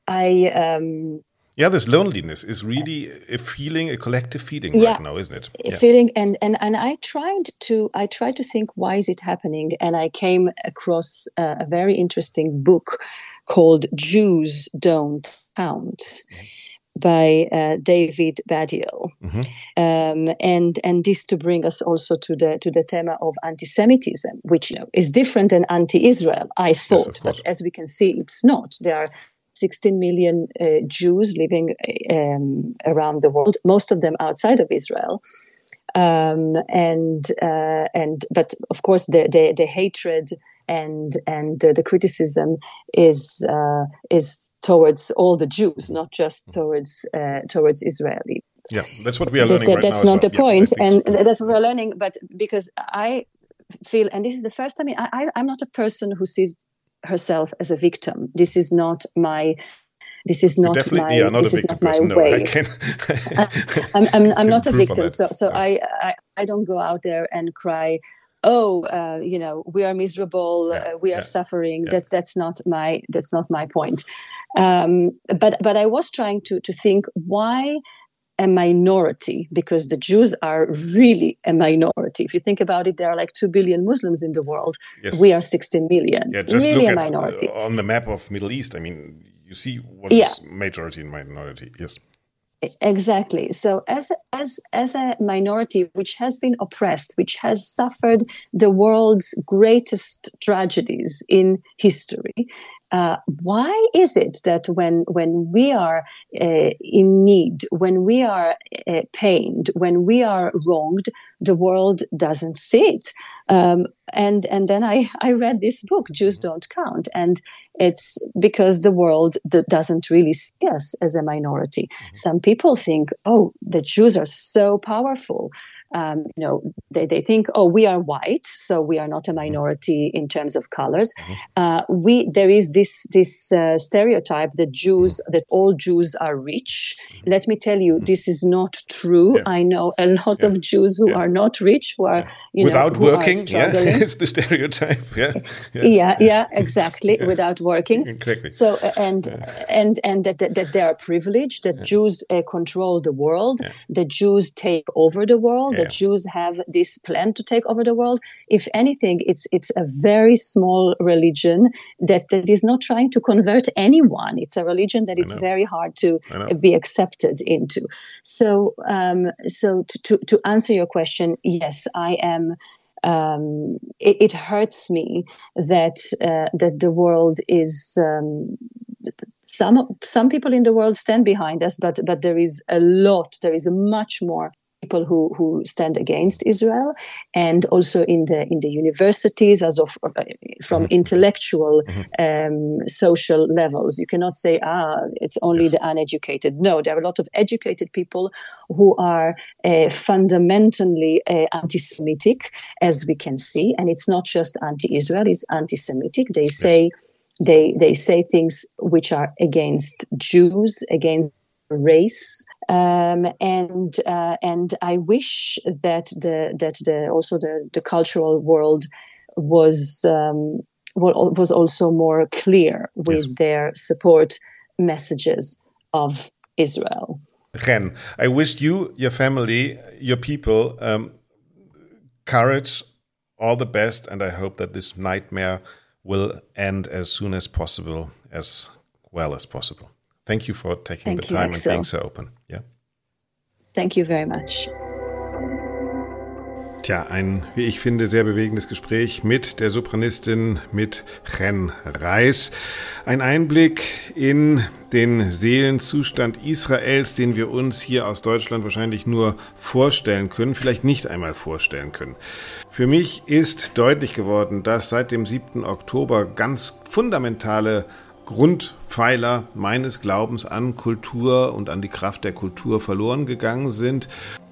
S3: I. Um,
S1: yeah, this loneliness is really a feeling, a collective feeling yeah, right now, isn't it?
S3: Yeah. Feeling, and and and I tried to I tried to think why is it happening, and I came across a, a very interesting book called Jews Don't Count. Mm-hmm. By uh, David Baddiel, mm-hmm. um, and and this to bring us also to the to the theme of anti-Semitism, which you know, is different than anti-Israel. I thought, yes, but as we can see, it's not. There are 16 million uh, Jews living um, around the world, most of them outside of Israel. Um, and uh, and but of course the the, the hatred and and the criticism is uh, is towards all the Jews, not just towards uh, towards Israeli.
S1: Yeah, that's what we are learning.
S3: That,
S1: right
S3: that's not well. the point, yeah, and so. that's what we're learning. But because I feel, and this is the first time I, I, I'm not a person who sees herself as a victim. This is not my this is not my
S1: yeah, not
S3: this is
S1: not
S3: my
S1: no,
S3: way.
S1: Can,
S3: I'm, I'm, I'm not a victim, so so. I, I I don't go out there and cry oh uh, you know we are miserable yeah, uh, we are yeah, suffering yeah. that's that's not my that's not my point um, but but i was trying to to think why a minority because the jews are really a minority. If you think about it there are like 2 billion muslims in the world. Yes. we are 16 million.
S1: Yeah, just
S3: really
S1: look
S3: a minority
S1: at, uh, on the map of middle east i mean you see what is majority and minority yes.
S3: Exactly. So as as as a minority which has been oppressed which has suffered the world's greatest tragedies in history uh, why is it that when when we are uh, in need, when we are uh, pained, when we are wronged, the world doesn't see it? Um, and and then I I read this book, Jews mm-hmm. Don't Count, and it's because the world doesn't really see us as a minority. Mm-hmm. Some people think, oh, the Jews are so powerful um, you know, they, they think, oh, we are white, so we are not a mm-hmm. minority in terms of colors. Mm-hmm. Uh, we there is this this uh, stereotype that Jews mm-hmm. that all Jews are rich. Let me tell you, this is not true. Yeah. I know a lot yeah. of Jews who yeah. are not rich, who are you
S1: without
S3: know,
S1: working. Yeah, it's the stereotype. Yeah,
S3: yeah, yeah, exactly. Without working. Exactly. So and and and that, that, that they are privileged. That Jews uh, control the world. That Jews take over the world the Jews have this plan to take over the world. If anything, it's it's a very small religion that, that is not trying to convert anyone. It's a religion that it's very hard to be accepted into. So um, so to, to, to answer your question, yes, I am. Um, it, it, hurts me that uh, that the world is um, some some people in the world stand behind us, but but there is a lot. There is much more people who, who stand against Israel, and also in the in the universities, as of uh, from mm-hmm. intellectual, mm-hmm. Um, social levels. You cannot say, ah, it's only the uneducated. No, there are a lot of educated people who are uh, fundamentally uh, anti-Semitic, as we can see, and it's not just anti-Israel; it's anti-Semitic. They say. They, they say things which are against Jews, against race um, and uh, and I wish that the that the also the the cultural world was um, was also more clear with yes. their support messages of Israel.
S1: Chen, I wish you, your family, your people um, courage, all the best, and I hope that this nightmare will end as soon as possible, as well as possible. Thank you for taking Thank the time and being so open. Yeah.
S3: Thank you very much.
S1: Tja, ein, wie ich finde, sehr bewegendes Gespräch mit der Sopranistin, mit Ren Reis. Ein Einblick in den Seelenzustand Israels, den wir uns hier aus Deutschland wahrscheinlich nur vorstellen können, vielleicht nicht einmal vorstellen können. Für mich ist deutlich geworden, dass seit dem 7. Oktober ganz fundamentale Grundpfeiler meines Glaubens an Kultur und an die Kraft der Kultur verloren gegangen sind.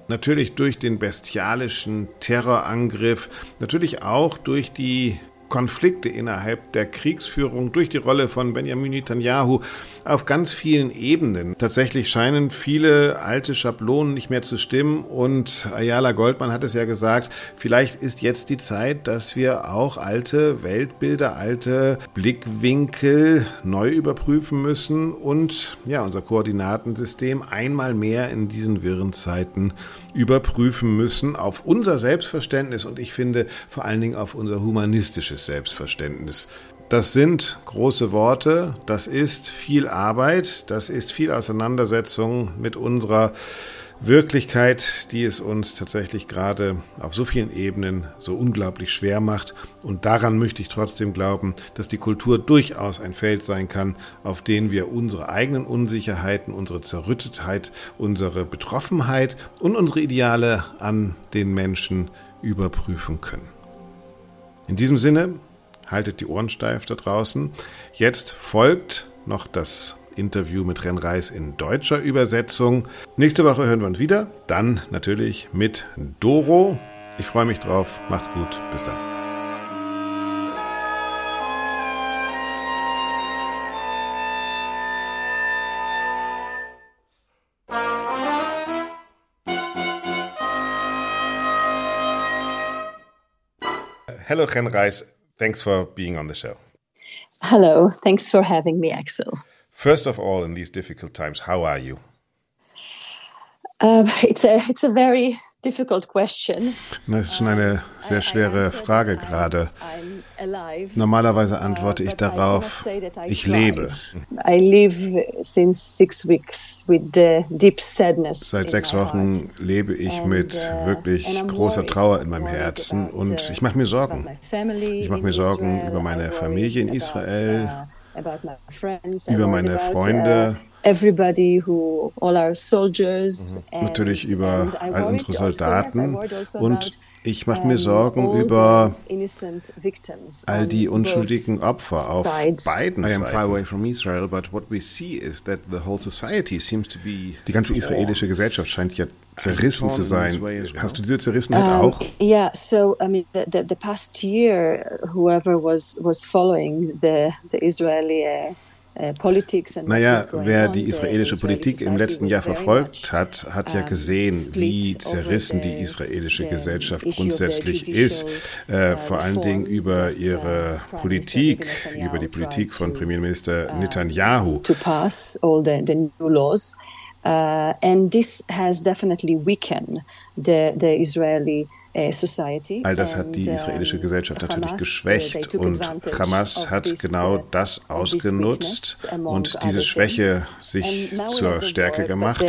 S1: Natürlich durch den bestialischen Terrorangriff, natürlich auch durch die Konflikte innerhalb der Kriegsführung durch die Rolle von Benjamin Netanyahu auf ganz vielen Ebenen. Tatsächlich scheinen viele alte Schablonen nicht mehr zu stimmen und Ayala Goldmann hat es ja gesagt, vielleicht ist jetzt die Zeit, dass wir auch alte Weltbilder, alte Blickwinkel neu überprüfen müssen und ja, unser Koordinatensystem einmal mehr in diesen wirren Zeiten überprüfen müssen auf unser Selbstverständnis und ich finde vor allen Dingen auf unser humanistisches Selbstverständnis. Das sind große Worte, das ist viel Arbeit, das ist viel Auseinandersetzung mit unserer Wirklichkeit, die es uns tatsächlich gerade auf so vielen Ebenen so unglaublich schwer macht. Und daran möchte ich trotzdem glauben, dass die Kultur durchaus ein Feld sein kann, auf dem wir unsere eigenen Unsicherheiten, unsere Zerrüttetheit, unsere Betroffenheit und unsere Ideale an den Menschen überprüfen können. In diesem Sinne, haltet die Ohren steif da draußen. Jetzt folgt noch das Interview mit Ren Reis in deutscher Übersetzung. Nächste Woche hören wir uns wieder. Dann natürlich mit Doro. Ich freue mich drauf. Macht's gut. Bis dann. Hello, Ren Reis. Thanks for being on the show.
S3: Hello. Thanks for having me, Axel.
S1: First of all, in these difficult times, how are you?
S3: Um, it's a it's a very difficult question.
S1: Das ist schon eine sehr schwere Frage gerade. Normalerweise uh, antworte ich darauf, ich lebe. Seit sechs Wochen lebe ich mit uh, wirklich großer Trauer in meinem Herzen und uh, ich mache mir Sorgen. Ich mache mir Sorgen über meine Familie in Israel, über meine Freunde
S3: everybody who, all our soldiers.
S1: Mhm. Natürlich über all unsere also Soldaten und ich mache mir Sorgen über all die unschuldigen Opfer auf beiden Seiten. I am far away from Israel, but what we see is that the whole society seems to be Die ganze israelische Gesellschaft scheint ja zerrissen zu sein. Hast du diese Zerrissenheit um, auch?
S3: Yeah, so I mean the, the, the past year whoever was was following the the Israeli uh,
S1: naja, wer die israelische Politik im letzten Jahr verfolgt hat, hat ja gesehen, wie zerrissen die israelische Gesellschaft grundsätzlich ist, äh, uh, vor allen Dingen über uh, ihre Politik, über die Politik von Premierminister uh, Netanyahu. Uh, and this has definitely weakened the, the Israeli äh, All das hat die israelische Gesellschaft natürlich uh, geschwächt und Hamas hat genau das ausgenutzt und diese Schwäche sich zur Stärke gemacht.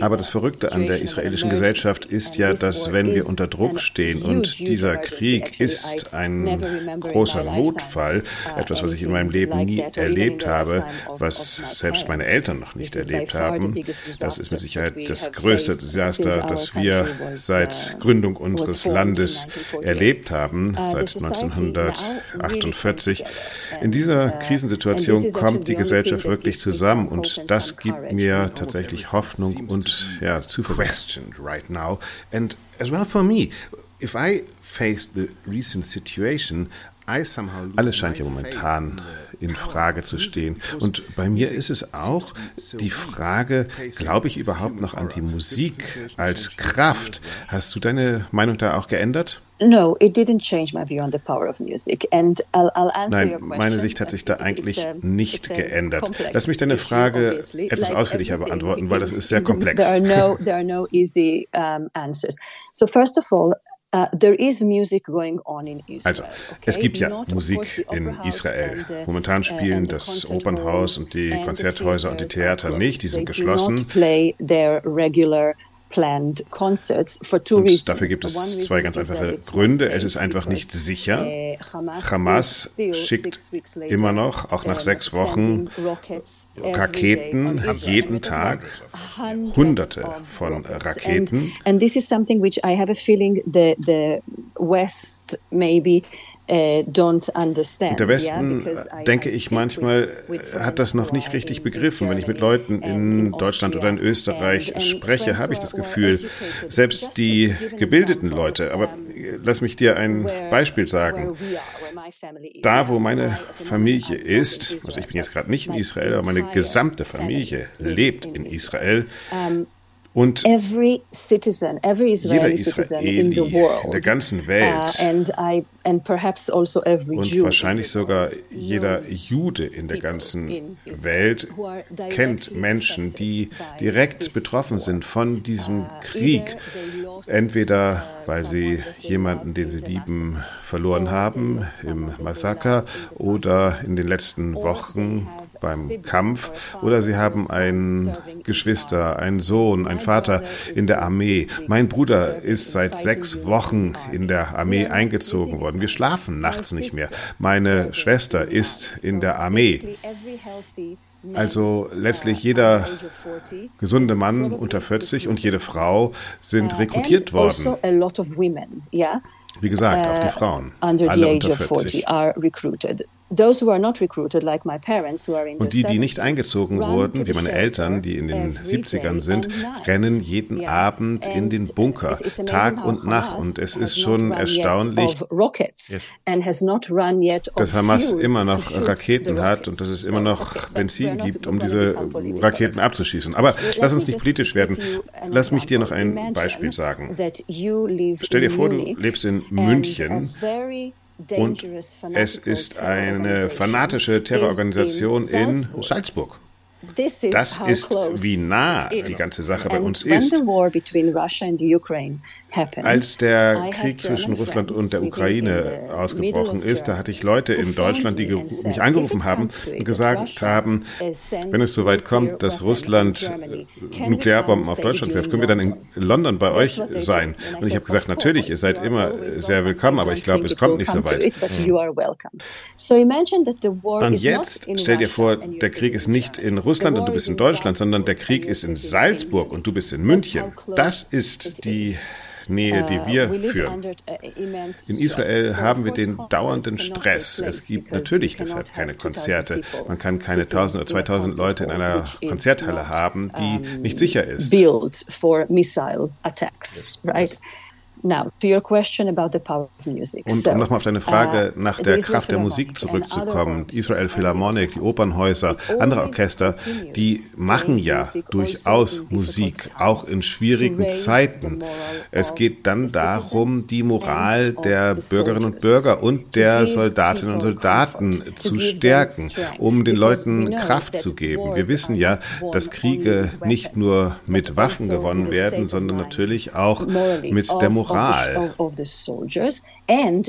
S1: Aber das Verrückte an der israelischen Gesellschaft ist ja, dass wenn wir unter Druck stehen und dieser Krieg ist ein großer Notfall, uh, etwas, was ich in meinem Leben nie erlebt habe, was selbst meine Eltern noch nicht erlebt haben, das ist mit Sicherheit das größte Desaster, das wir seit Gründung unseres Landes erlebt haben, seit 1948. In dieser Krisensituation kommt die Gesellschaft wirklich zusammen und das gibt mir tatsächlich Hoffnung und ja, Zuversicht. right now and as well for me. If I face the recent situation, alles scheint ja momentan in Frage zu stehen. Und bei mir ist es auch die Frage, glaube ich überhaupt noch an die Musik als Kraft? Hast du deine Meinung da auch geändert?
S3: No, it didn't change my view on the power of music. And I'll, I'll answer
S1: Nein, meine Sicht hat sich da eigentlich nicht geändert. Lass mich deine Frage etwas ausführlicher beantworten, weil das ist sehr komplex.
S3: There are no, there are no easy um, answers. So first of all,
S4: There is music going on in
S3: Israel. Also, es gibt ja Musik in Israel. Uh, Momentan spielen das Opernhaus und die Konzerthäuser und die Theater nicht, die sind geschlossen. Und dafür gibt es zwei ganz einfache Gründe. Es ist einfach nicht sicher. Hamas schickt immer noch, auch nach sechs Wochen, Raketen jeden Tag, Hunderte von Raketen.
S4: And this is something which I have a feeling the the West maybe äh,
S3: der Westen, denke ich manchmal, hat das noch nicht richtig begriffen. Wenn ich mit Leuten in Deutschland oder in Österreich spreche, habe ich das Gefühl, selbst die gebildeten Leute, aber lass mich dir ein Beispiel sagen. Da, wo meine Familie ist, also ich bin jetzt gerade nicht in Israel, aber meine gesamte Familie lebt in Israel, und
S4: every citizen, every Israeli
S3: jeder Israeli in, the world, in der ganzen Welt.
S4: uh, and I, and perhaps also every
S3: und
S4: Jew
S3: wahrscheinlich sogar jeder Jude in der ganzen Welt kennt Menschen, die direkt betroffen sind von diesem uh, Krieg. Entweder weil sie jemanden, den sie lieben, verloren haben im Massaker oder in den letzten Wochen beim Kampf oder sie haben ein Geschwister, einen Sohn, einen Vater in der Armee. Mein Bruder ist seit sechs Wochen in der Armee eingezogen worden. Wir schlafen nachts nicht mehr. Meine Schwester ist in der Armee. Also letztlich jeder gesunde Mann unter 40 und jede Frau sind rekrutiert worden. Wie gesagt, auch die Frauen. Alle unter 40. Und die, die nicht eingezogen wurden, wie meine Eltern, die in den 70ern sind, rennen jeden Abend in den Bunker, Tag und Nacht. Und es ist schon erstaunlich, dass Hamas immer noch Raketen hat und dass es immer noch Benzin gibt, um diese Raketen abzuschießen. Aber lass uns nicht politisch werden. Lass mich dir noch ein Beispiel sagen. Stell dir vor, du lebst in München und es ist eine fanatische Terrororganisation in Salzburg. Das ist, wie nah die ganze Sache bei uns ist. Als der Krieg zwischen Russland und der Ukraine ausgebrochen ist, da hatte ich Leute in Deutschland, die mich angerufen haben und gesagt haben, wenn es soweit kommt, dass Russland Nuklearbomben auf Deutschland wirft, können wir dann in London bei euch sein? Und ich habe gesagt, natürlich, ihr seid immer sehr willkommen, aber ich glaube, es kommt nicht so weit. Und jetzt stell dir vor, der Krieg ist nicht in Russland und du bist in Deutschland, sondern der Krieg ist in Salzburg und du bist in München. Das ist die Nähe, die uh, wir führen. Uh, in Israel haben wir den dauernden Stress. Es gibt natürlich deshalb keine Konzerte. Man kann keine 1000 oder 2000 Leute in einer Konzerthalle haben, die nicht sicher ist.
S4: Built for missile attacks, right? Now, to your question about the power of music.
S3: Und um nochmal auf deine Frage uh, nach der Kraft der Musik zurückzukommen, Israel Philharmonic, die Opernhäuser, andere Orchester, die machen ja durchaus Musik, auch in schwierigen Zeiten. Es geht dann darum, die Moral der Bürgerinnen und Bürger und der Soldatinnen und Soldaten zu stärken, um den Leuten Kraft zu geben. Wir wissen ja, dass Kriege nicht nur mit Waffen gewonnen werden, sondern natürlich auch mit der Moral Moral.
S4: Of, of the soldiers and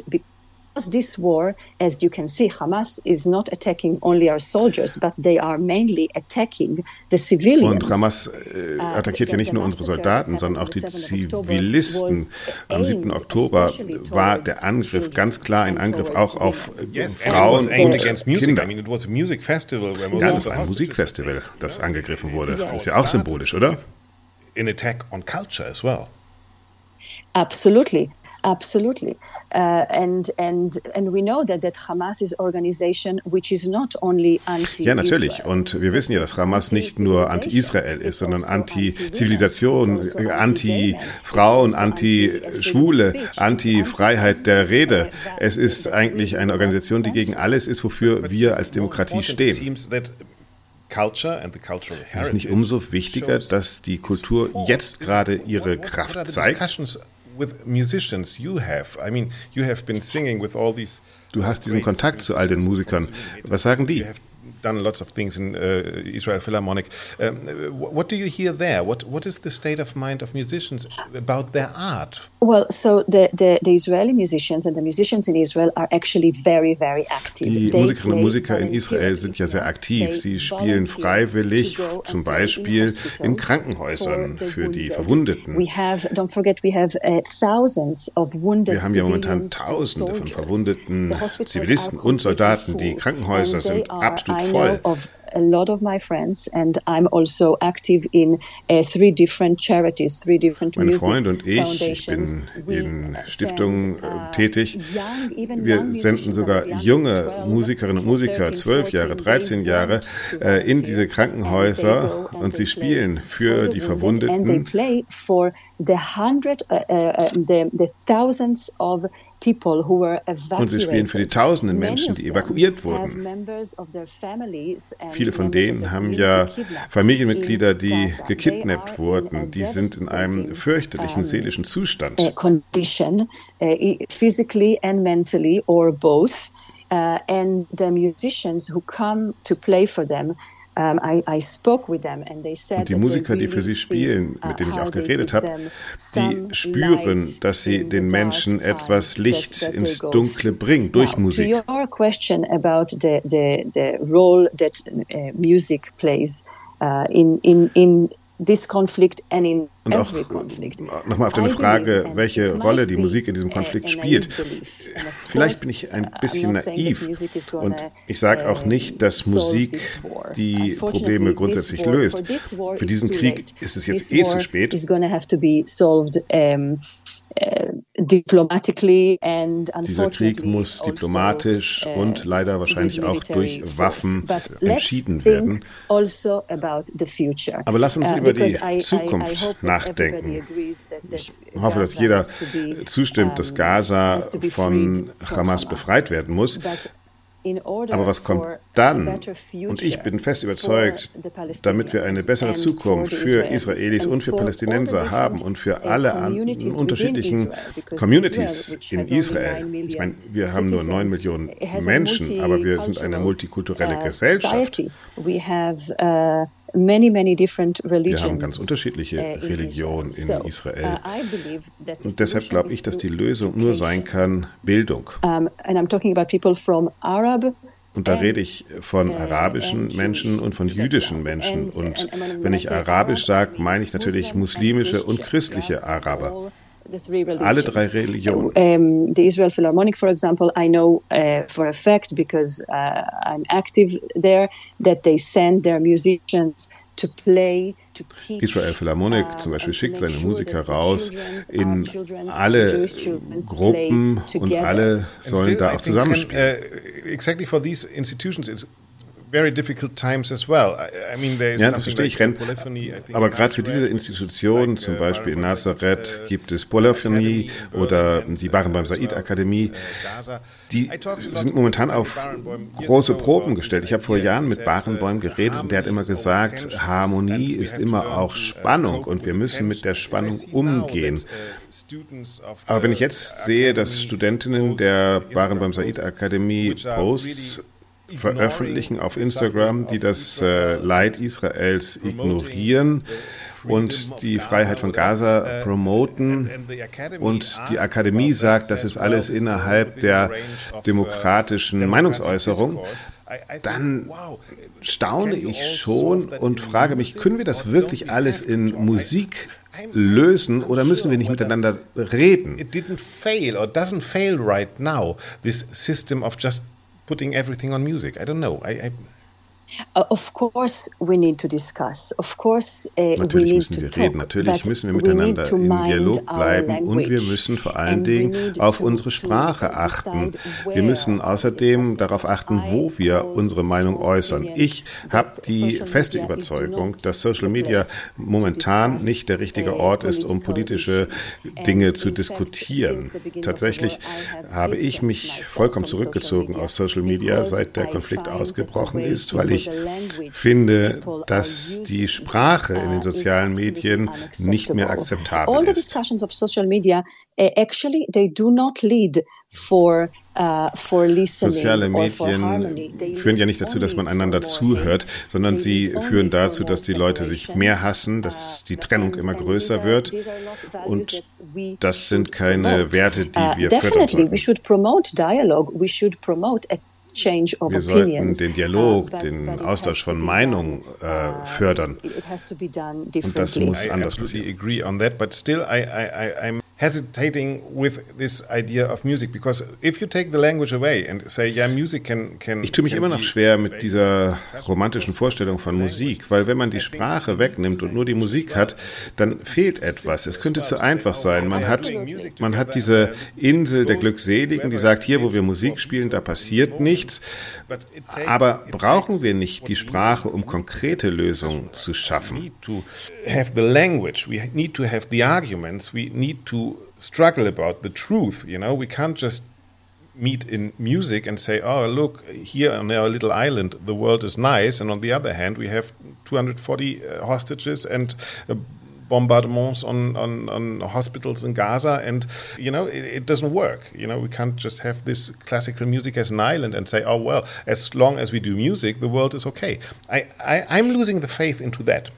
S4: this war, as you can see, Hamas is not attacking only our soldiers, but they are mainly attacking the civilians.
S3: Und Hamas äh, uh, attackiert ja nicht nur unsere Soldaten, sondern auch die Zivilisten. Am 7. Oktober war der Angriff ganz klar ein Angriff auch auf yes, Frauen und Kinder. I mean, it was a music festival ja, das war ein Musikfestival, das angegriffen wurde. Yes. Ist ja auch symbolisch, oder?
S1: An attack on culture as well.
S4: Absolutely, absolutely. Uh, and and and we know that that Hamas is organization which is not only anti
S3: Ja, natürlich. Und wir wissen ja, dass Hamas nicht nur anti-Israel ist, sondern anti-Zivilisation, anti-Frauen, anti-Schwule, anti-Freiheit der Rede. Es ist eigentlich eine Organisation, die gegen alles ist, wofür wir als Demokratie stehen. Es ist nicht umso wichtiger, dass die Kultur jetzt gerade ihre Kraft zeigt with musicians you have? I mean, you have been singing with all these. Du hast diesen Kontakt zu all den Musikern. Was sagen die?
S1: Done lots of things in uh, Israel Philharmonic. Um, what do you hear there? What what is the state of mind of musicians about their art?
S5: Well, so the, the, the Israeli musicians and the musicians in Israel are actually very, very active.
S3: Die Musikerinnen und Musiker in Israel sind ja sehr aktiv. Sie spielen freiwillig, zum Beispiel in Krankenhäusern für die Verwundeten.
S5: We have, don't forget, we have uh, thousands of wounded
S3: Wir haben ja momentan Tausende von verwundeten Zivilisten und Soldaten. Die Krankenhäuser sind absolut voll.
S5: a lot of my friends and I'm also active in uh, three different charities, three different
S3: Meine Freunde und ich, ich bin in Stiftungen äh, tätig. Wir senden sogar junge Musikerinnen und Musiker, 12 Jahre, 13 Jahre, äh, in diese Krankenhäuser und sie spielen für die Verwundeten. Und sie spielen für die tausenden Menschen, die evakuiert wurden. Viele von denen haben ja Familienmitglieder, die gekidnappt wurden. Die sind in einem fürchterlichen seelischen Zustand.
S5: Condition, uh, physically and mentally or both. Uh, and the musicians who come to play for them
S3: und die Musiker, die für sie spielen, mit denen ich auch geredet habe, die spüren, dass sie den Menschen etwas Licht ins Dunkle bringen durch Musik.
S5: Uh, uh, this conflict and in
S3: und auch nochmal auf deine Frage, welche Rolle die Musik in diesem Konflikt spielt. Vielleicht bin ich ein uh, bisschen naiv und ich sage auch nicht, dass Musik die Probleme grundsätzlich löst. Für diesen Krieg ist es jetzt eh zu spät. Dieser Krieg muss diplomatisch also, und uh, leider wahrscheinlich auch durch Waffen entschieden werden.
S5: Also
S3: Aber lass uns uh, über die Zukunft nachdenken. Ich hoffe, dass jeder zustimmt, dass Gaza von Hamas befreit werden muss. Aber was kommt dann? Und ich bin fest überzeugt, damit wir eine bessere Zukunft für Israelis und für Palästinenser haben und für alle unterschiedlichen Communities in Israel. Ich meine, wir haben nur neun Millionen Menschen, aber wir sind eine multikulturelle uh, Gesellschaft.
S5: Many, many different religions.
S3: Wir haben ganz unterschiedliche uh, Religionen in Israel. Uh, Und deshalb glaube ich, dass die Lösung nur sein kann Bildung.
S5: Um, and I'm talking about people from Arab
S3: und da rede ich von arabischen Menschen und von jüdischen Menschen. Und wenn ich arabisch sage, meine ich natürlich muslimische und christliche Araber. Alle drei Religionen.
S5: Um, the Israel Philharmonic, for example, I know uh, for a fact because uh, I'm active there that they send their musicians to play.
S3: Israel Philharmonic uh, zum Beispiel schickt seine Musiker raus in alle Gruppen und alle sollen da auch zusammenspielen.
S1: Uh, exactly for these institutions it's very difficult times as well. I, I mean, there is
S3: ja, das verstehe ich, Ren. Aber gerade für diese Institutionen, zum uh, Beispiel in Nazareth, gibt es Polyphonie oder die Baren beim Said Akademie, die sind momentan auf große Proben gestellt. Ich habe vor Jahren mit Barenbäum geredet und der hat immer gesagt, Harmonie ist immer auch Spannung und wir müssen mit der Spannung umgehen. Aber wenn ich jetzt sehe, dass Studentinnen der Barenbäum Said Akademie Posts veröffentlichen auf Instagram, die das äh, Leid Israels ignorieren und die Freiheit von Gaza promoten. Und die Akademie sagt, das ist alles innerhalb der demokratischen Meinungsäußerung. Dann staune ich schon und frage mich, können wir das wirklich alles in Musik lösen oder müssen wir nicht miteinander reden?
S1: It didn't fail or doesn't fail right now. This system of just putting everything on music. I don't know. I, I
S5: Uh, of course we need to discuss. Of course uh,
S3: Natürlich müssen wir reden. Natürlich müssen wir miteinander im Dialog bleiben und wir müssen vor allen Dingen auf unsere Sprache achten. Wir müssen außerdem darauf achten, wo wir unsere Meinung äußern. Ich habe die feste Überzeugung, dass Social Media momentan nicht der richtige uh, Ort ist, um politische Dinge zu diskutieren. Tatsächlich habe ich mich vollkommen zurückgezogen aus Social Media, seit der Konflikt ausgebrochen ist, weil ich ich finde, dass die Sprache in den sozialen Medien nicht mehr akzeptabel ist.
S1: actually they do not lead for
S3: Soziale Medien führen ja nicht dazu, dass man einander zuhört, sondern sie führen dazu, dass die Leute sich mehr hassen, dass die Trennung immer größer wird. Und das sind keine Werte, die uh, wir fördern sollten. Wir sollten den Dialog, uh, den Austausch von Meinungen äh, fördern. Und das muss anders passieren hesitating with this idea of music because if you take the language away and say yeah music can can Ich tue mich immer noch schwer mit dieser romantischen Vorstellung von Musik, weil wenn man die Sprache wegnimmt und nur die Musik hat, dann fehlt etwas. Es könnte zu einfach sein. Man hat man hat diese Insel der Glückseligen, die sagt, hier wo wir Musik spielen, da passiert nichts. Aber brauchen wir nicht die Sprache, um konkrete Lösungen zu schaffen? have the language, we need to have the arguments, we need to struggle about the truth. You know, we can't just meet in music and say, oh, look, here on our little island, the world is nice. And on the other hand, we have 240 uh, hostages and uh, bombardments on, on, on, hospitals in Gaza. And, you know, it, it, doesn't work. You know, we can't just have this classical music as an island and say, oh, well, as long as we do music, the world is okay. I, I, I'm losing the faith into that,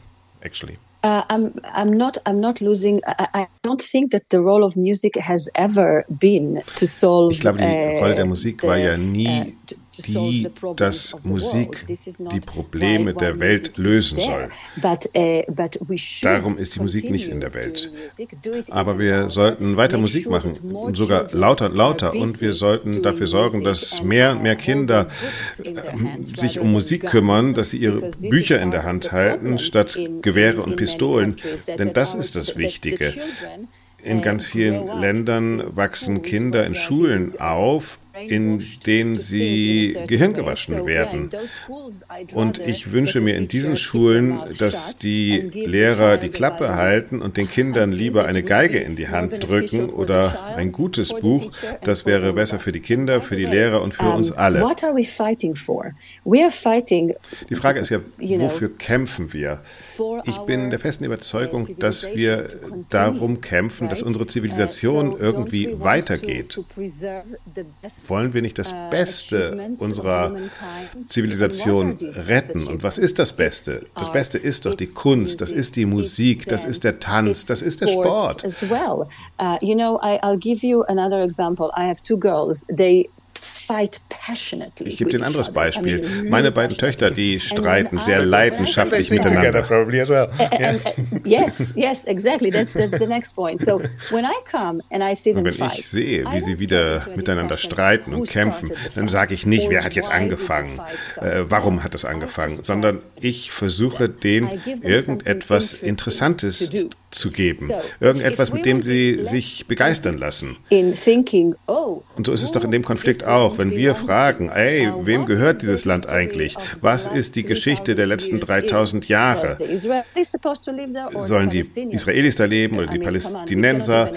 S3: actually.
S1: Uh, I'm I'm not I'm not losing. I, I, don't think that the role of music has ever been to solve.
S3: Ich glaube, die Rolle der Musik war ja nie uh, die, dass Musik die Probleme der Welt lösen soll. Uh, Darum ist die Musik nicht in der Welt. Aber wir sollten weiter Musik machen, sogar lauter und lauter. Und wir sollten dafür sorgen, dass mehr und mehr Kinder äh, sich um Musik kümmern, dass sie ihre Bücher in der Hand halten, statt Gewehre und Pistolen. Denn das ist das Wichtige. In ganz vielen Ländern wachsen Kinder in Schulen auf, in denen sie gehirngewaschen werden. Und ich wünsche mir in diesen Schulen, dass die Lehrer die Klappe halten und den Kindern lieber eine Geige in die Hand drücken oder ein gutes Buch. Das wäre besser für die Kinder, für die Lehrer und für uns alle. Die Frage ist ja, wofür kämpfen wir? Ich bin der festen Überzeugung, dass wir darum kämpfen, dass unsere Zivilisation irgendwie weitergeht wollen wir nicht das uh, Beste unserer Zivilisation retten? Und was ist das Beste? Das Beste ist doch die Kunst, das ist die Musik, das ist der Tanz, das ist der Sport.
S1: Uh, you know, I'll give you another example. I have two girls. They
S3: ich gebe dir ein anderes Beispiel. Meine beiden Töchter, die streiten sehr leidenschaftlich miteinander.
S1: Yes, yes, exactly. That's that's the next point. So when I come and I see them
S3: Wenn ich sehe, wie sie wieder miteinander streiten und kämpfen, dann sage ich nicht, wer hat jetzt angefangen, äh, warum hat es angefangen, sondern ich versuche denen irgendetwas Interessantes zu geben, irgendetwas, mit dem sie sich begeistern lassen. Oh, und so ist es doch in dem Konflikt auch, wenn wir fragen, ey, wem gehört dieses Land eigentlich? Was ist die Geschichte der letzten 3000 Jahre? Sollen die Israelis da leben oder die Palästinenser?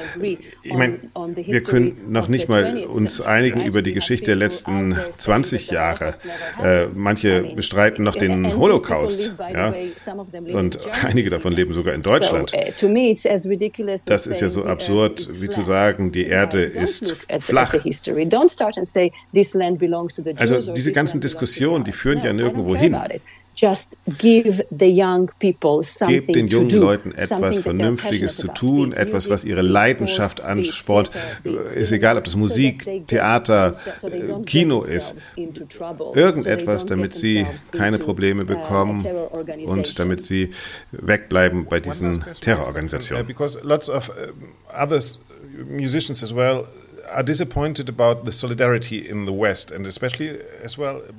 S3: Ich meine, wir können noch nicht mal uns einigen über die Geschichte der letzten 20 Jahre. Äh, manche bestreiten noch den Holocaust, ja? Und einige davon leben sogar in Deutschland. Das ist ja so absurd, wie zu sagen, die Erde ist flach. Also diese ganzen Diskussionen, die führen ja nirgendwo hin. Just give the young people something Gebt den jungen Leuten etwas Vernünftiges zu tun, etwas, was ihre Leidenschaft anspornt. Ist egal, ob das Musik, Theater, Kino ist. Irgendetwas, damit sie keine Probleme uh, bekommen und damit sie wegbleiben bei diesen Terrororganisationen. Because lots of uh, others musicians as well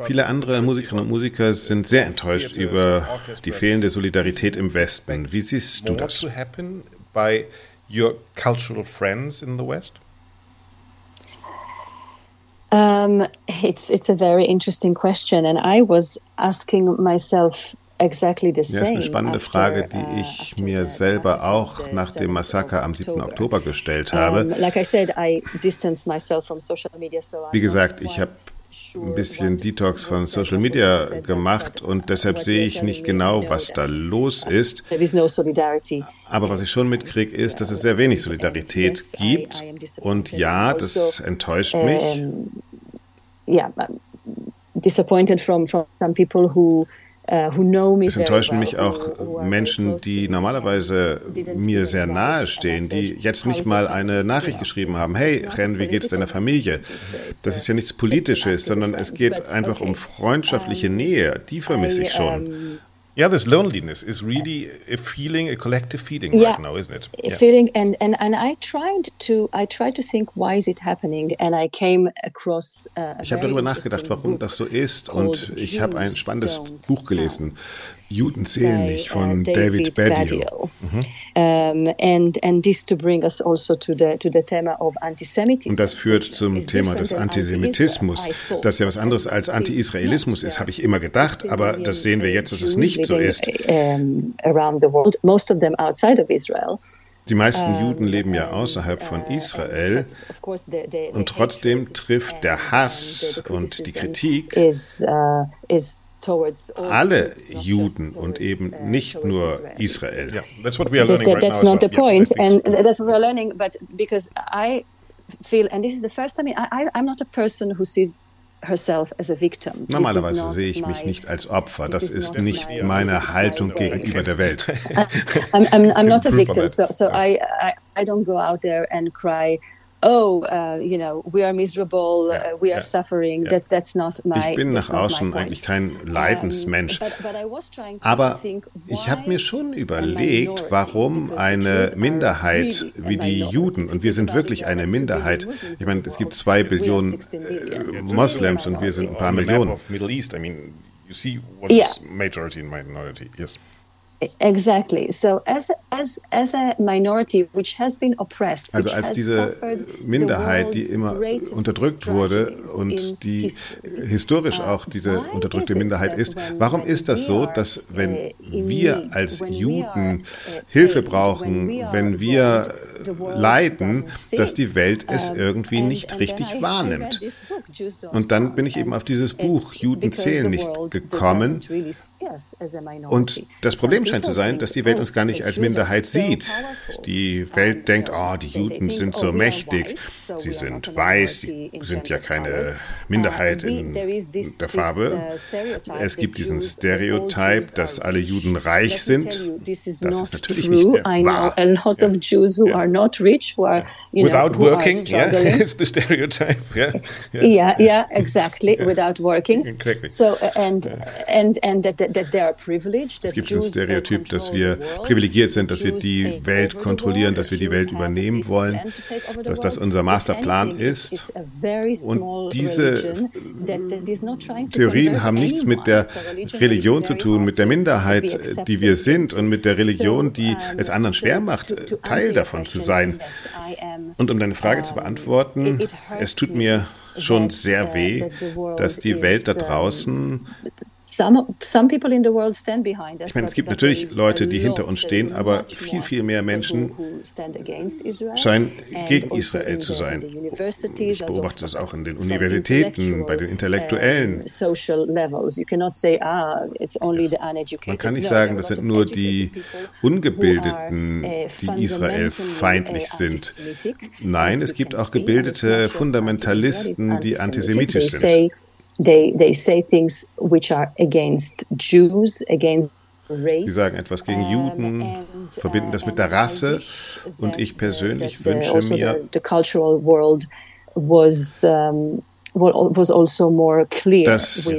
S3: Viele andere Musikerinnen und Musiker sind sehr enttäuscht über die fehlende Solidarität im Westen. Wie siehst du das? by your cultural friends in the West?
S1: Um, it's it's a very interesting question, and I was asking myself Exactly the
S3: same. Ja, ist eine spannende Frage, die uh, ich mir selber auch nach dem Massaker am 7. Oktober gestellt habe. Wie gesagt, ich habe ein bisschen Detox von Social Media gemacht und deshalb sehe ich nicht genau, was da los ist. Aber was ich schon mitkriege, ist, dass es sehr wenig Solidarität gibt. Und ja, das enttäuscht mich.
S6: Ja, disappointed from, from some people who
S3: es enttäuschen mich auch Menschen, die normalerweise mir sehr nahe stehen, die jetzt nicht mal eine Nachricht geschrieben haben, hey Ren, wie geht's deiner Familie? Das ist ja nichts Politisches, sondern es geht einfach um freundschaftliche Nähe, die vermisse ich schon.
S1: Yeah, this loneliness is really a feeling, a collective feeling yeah, right now, isn't it?
S6: Yeah. Feeling, and and and I tried to, I tried to think why is it happening, and I came across.
S3: Uh, ich habe darüber nachgedacht, warum das so ist, und ich habe ein spannendes Buch gelesen. Juden zählen nicht von uh, David, David Badio. Mhm.
S6: Um, and and this to bring us also to the to the thema of antisemitism.
S3: Und das führt zum Thema des Antisemitismus, das ja was anderes als Anti-Israelismus ist, habe ich immer gedacht, aber das sehen wir jetzt, dass es nicht so ist.
S6: Around the world, most of them outside of Israel.
S3: Die meisten Juden leben ja außerhalb von uh, Israel und trotzdem trifft der Hass und die Kritik uh, alle Juden und eben uh, nicht nur Israel.
S1: Yeah, that's what we are learning right
S6: That's not the point, and that's what we're learning. But because I feel, and this is the first time I, I'm not a person who sees
S3: Normalerweise sehe ich mich nicht als Opfer. Das ist nicht meine Haltung gegenüber der Welt.
S6: I'm, I'm, I'm not a victim, so, so I, I, I don't go out there and cry oh, uh, you know, we are miserable, ja, uh, we are ja, suffering. Ja. That's, that's not my,
S3: ich bin nach außen eigentlich kein Leidensmensch. Um, but, but Aber ich habe mir schon überlegt, warum eine Minderheit wie die Juden, und wir sind wirklich eine Minderheit, ich meine, es gibt zwei Billionen äh, Moslems und wir sind ein paar Millionen.
S1: Middle East, I mean, you see what is majority and minority, yes.
S6: Exactly. So as as as a minority which has been oppressed,
S3: also als diese Minderheit, die immer unterdrückt wurde und die historisch auch diese unterdrückte Minderheit ist, warum ist das so, dass wenn uh, wir als Juden uh, Hilfe brauchen, wenn wir leiden, dass die Welt es irgendwie nicht richtig wahrnimmt? Und dann bin ich eben auf dieses Buch Juden zählen nicht gekommen. Und das Problem scheint zu sein, dass die Welt uns gar nicht als Minderheit sieht. Die Welt denkt, oh, die Juden sind so mächtig, sie sind weiß, sie sind ja keine Minderheit in der Farbe. Es gibt diesen Stereotype, dass alle Juden reich sind. Das ist natürlich nicht wahr.
S6: A lot of Jews who are not rich, who are, you
S1: Without working, yeah, it's the stereotype. Yeah,
S6: yeah, yeah, yeah exactly. Without working.
S3: Exactly.
S6: So and and and that, that they are privileged.
S3: Gibt ein Stereotyp, dass wir privilegiert sind, dass wir die Welt kontrollieren, dass wir die Welt übernehmen wollen, dass das unser Masterplan ist. Und diese Theorien haben nichts mit der Religion zu tun, mit der Minderheit, die wir sind und mit der Religion, die es anderen schwer macht, Teil davon zu sein. Und um deine Frage zu beantworten, es tut mir schon sehr weh, dass die Welt da draußen ich meine, es gibt natürlich Leute, die hinter uns stehen, aber viel, viel mehr Menschen scheinen gegen Israel zu sein. Ich beobachte das auch in den Universitäten, bei den Intellektuellen. Ah, Man kann nicht sagen, das sind nur die Ungebildeten, uh, die Israel feindlich sind. Nein, es gibt auch gebildete Fundamentalisten, die antisemitisch sind.
S6: They, they say things which are against Jews, against
S3: Sie sagen etwas gegen Juden, verbinden das mit der Rasse. und ich persönlich wünsche also mir, also dass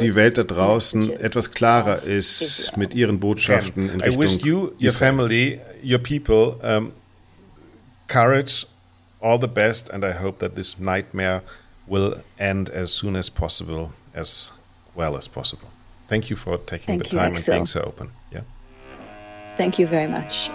S3: die Welt da draußen etwas klarer ist mit ihren Botschaften in Richtung I wish you,
S1: your family, your people, um, courage, all the best, and I hope that this nightmare will end as soon as possible, as well as possible. Thank you for taking Thank the time and so. being so open. Yeah.
S6: Thank you very much.